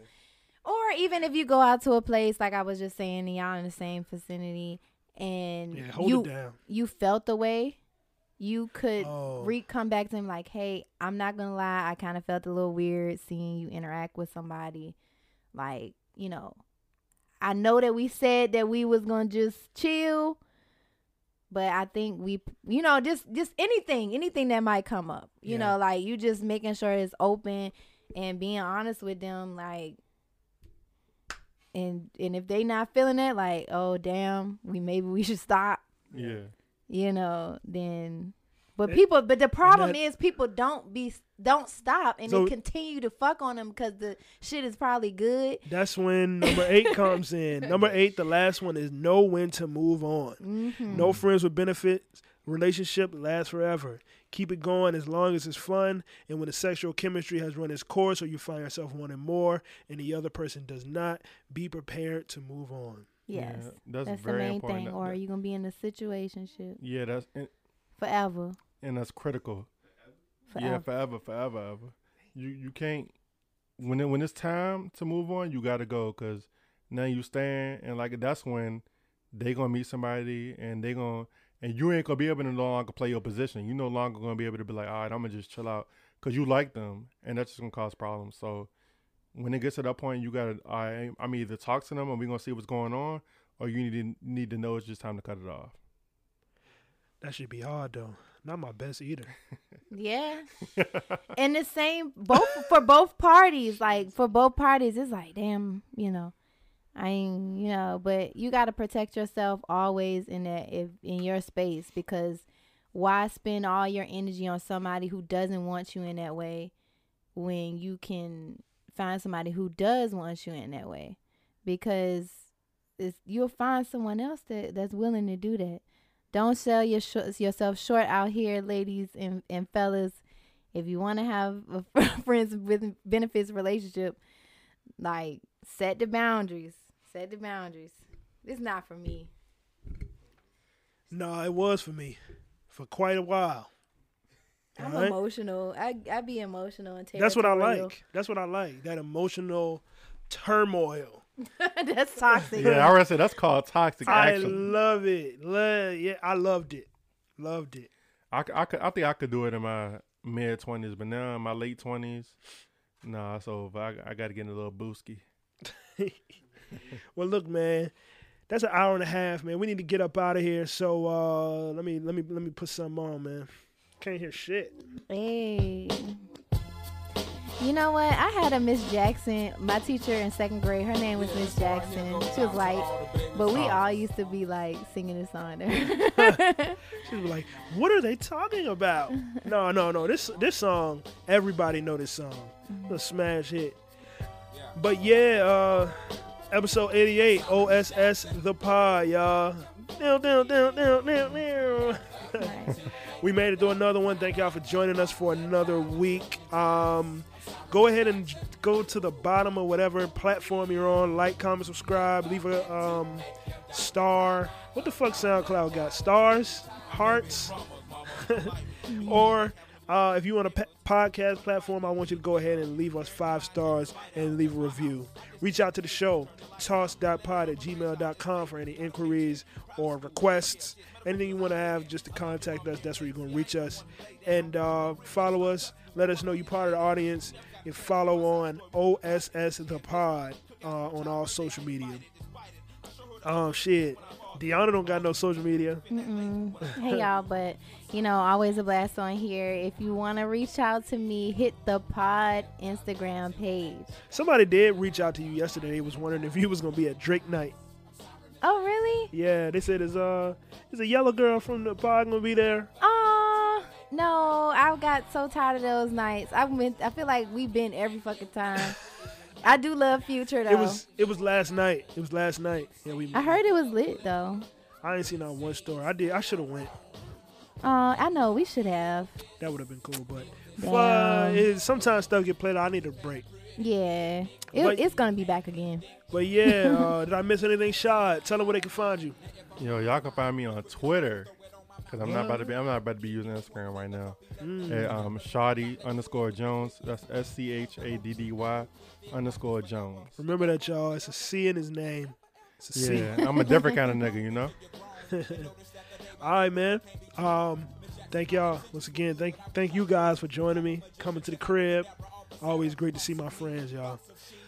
Or even if you go out to a place like I was just saying, and y'all in the same vicinity, and Yeah, hold you it down. you felt the way, you could Oh. re come back to him like, "Hey, I'm not gonna lie, I kind of felt a little weird seeing you interact with somebody, like you know, I know that we said that we was gonna just chill." But I think we, you know, just just anything, anything that might come up, you Yeah. know, like you just making sure it's open and being honest with them, like, and and if they not feeling it, like, oh damn, we maybe we should stop, Yeah. you know, then. But people, but the problem that- is people don't be don't stop and So- they continue to fuck on them because the shit is probably good. That's when number eight comes in. Number eight, the last one is know when to move on. Mm-hmm. No friends with benefits. Relationship lasts forever. Keep it going as long as it's fun. And when the sexual chemistry has run its course or you find yourself wanting more and the other person does not, be prepared to move on. Yes, Yeah, that's, that's, the main important. thing. That- Or that- you gonna be in a situationship yeah, that's and, forever, and that's critical. forever. Yeah, forever, forever, ever. You you can't when it, when it's time to move on, you got to go because now you stand and like that's when they gonna meet somebody and they gonna and you ain't gonna be able to no longer play your position. You no longer gonna be able to be like, all right, I'm gonna just chill out because you like them, and that's just gonna cause problems. So when it gets to that point, you gotta, I I'm either talk to them and we gonna see what's going on, or you need to need to know it's just time to cut it off. That should be hard though. Not my best either. Yeah. and the same both for both parties, like for both parties, it's like, damn, you know. I ain't, you know, but you got to protect yourself always in that if in your space because why spend all your energy on somebody who doesn't want you in that way when you can find somebody who does want you in that way? Because it's, you'll find someone else that that's willing to do that. Don't sell your sh- yourself short out here, ladies and, and fellas. If you want to have a friends with benefits relationship, like set the boundaries. Set the boundaries. It's not for me. No, it was for me for quite a while. I'm Alright? emotional. I I be emotional and take. That's what I like. That's what I like. That emotional turmoil. That's toxic. yeah, I already said that's called toxic I action. love it. Lo- yeah, I loved it. Loved it. I, c- I, could, I think I could do it in my mid twenties, but now in my late twenties, nah, it's over. I, I got to get in a little boosky. Well, look, man, that's an hour and a half, man. We need to get up out of here. So uh, let me let me let me put something on, man. Can't hear shit. Hey. You know what? I had a Miss Jackson, my teacher in second grade. Her name was Miss Jackson. She was like, but we all used to be like singing this song. there. She was like, "What are they talking about?" no, no, no. This this song, everybody know this song. It's a smash hit. But yeah, uh, episode eighty eight, OSS the pod, y'all. Down, down, down, down, down, down. We made it to another one. Thank y'all for joining us for another week. Um, go ahead and go to the bottom of whatever platform you're on. Like, comment, subscribe. Leave a um, star. What the fuck SoundCloud got? Stars, hearts, or uh, if you want a podcast platform, I want you to go ahead and leave us five stars and leave a review. Reach out to the show, toss.pod at gmail.com for any inquiries or requests. Anything you want to have just to contact us, that's where you're going to reach us. And uh, follow us. Let us know you're part of the audience. And follow on OSS The Pod uh, on all social media. Oh, shit. Deona don't got no social media. Mm-mm. Hey y'all, but you know, always a blast on here. If you want to reach out to me, hit the pod Instagram page. Somebody did reach out to you yesterday. They was wondering if you was going to be at Drake night. Oh really? Yeah, they said there's uh there's a yellow girl from the pod gonna be there. Oh no, I've got so tired of those nights. I went. I feel like we've been every fucking time. I do love Future though. It was it was last night. It was last night. Yeah, we. I heard it was lit though. I ain't seen not one story. I did. I should have went. Uh, I know we should have. That would have been cool. But uh, it, sometimes stuff get played. out. I need a break. Yeah, it, But- it's gonna be back again. But yeah, uh, did I miss anything? Shot. Tell them where they can find you. Yo, y'all can find me on Twitter because I'm not about to be. I'm not about to be using Instagram right now. Mm. At, um, Schaddy underscore Jones. That's S C H A D D Y underscore Jones. Remember that, y'all. It's a C in his name. It's a C. Yeah, I'm a different kind of nigga, you know. All right, man. Um, thank y'all once again. Thank thank you guys for joining me, coming to the crib. Always great to see my friends, y'all.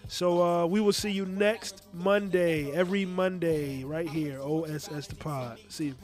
So uh, we will see you next Monday, every Monday, right here. OSS the Pod. See you.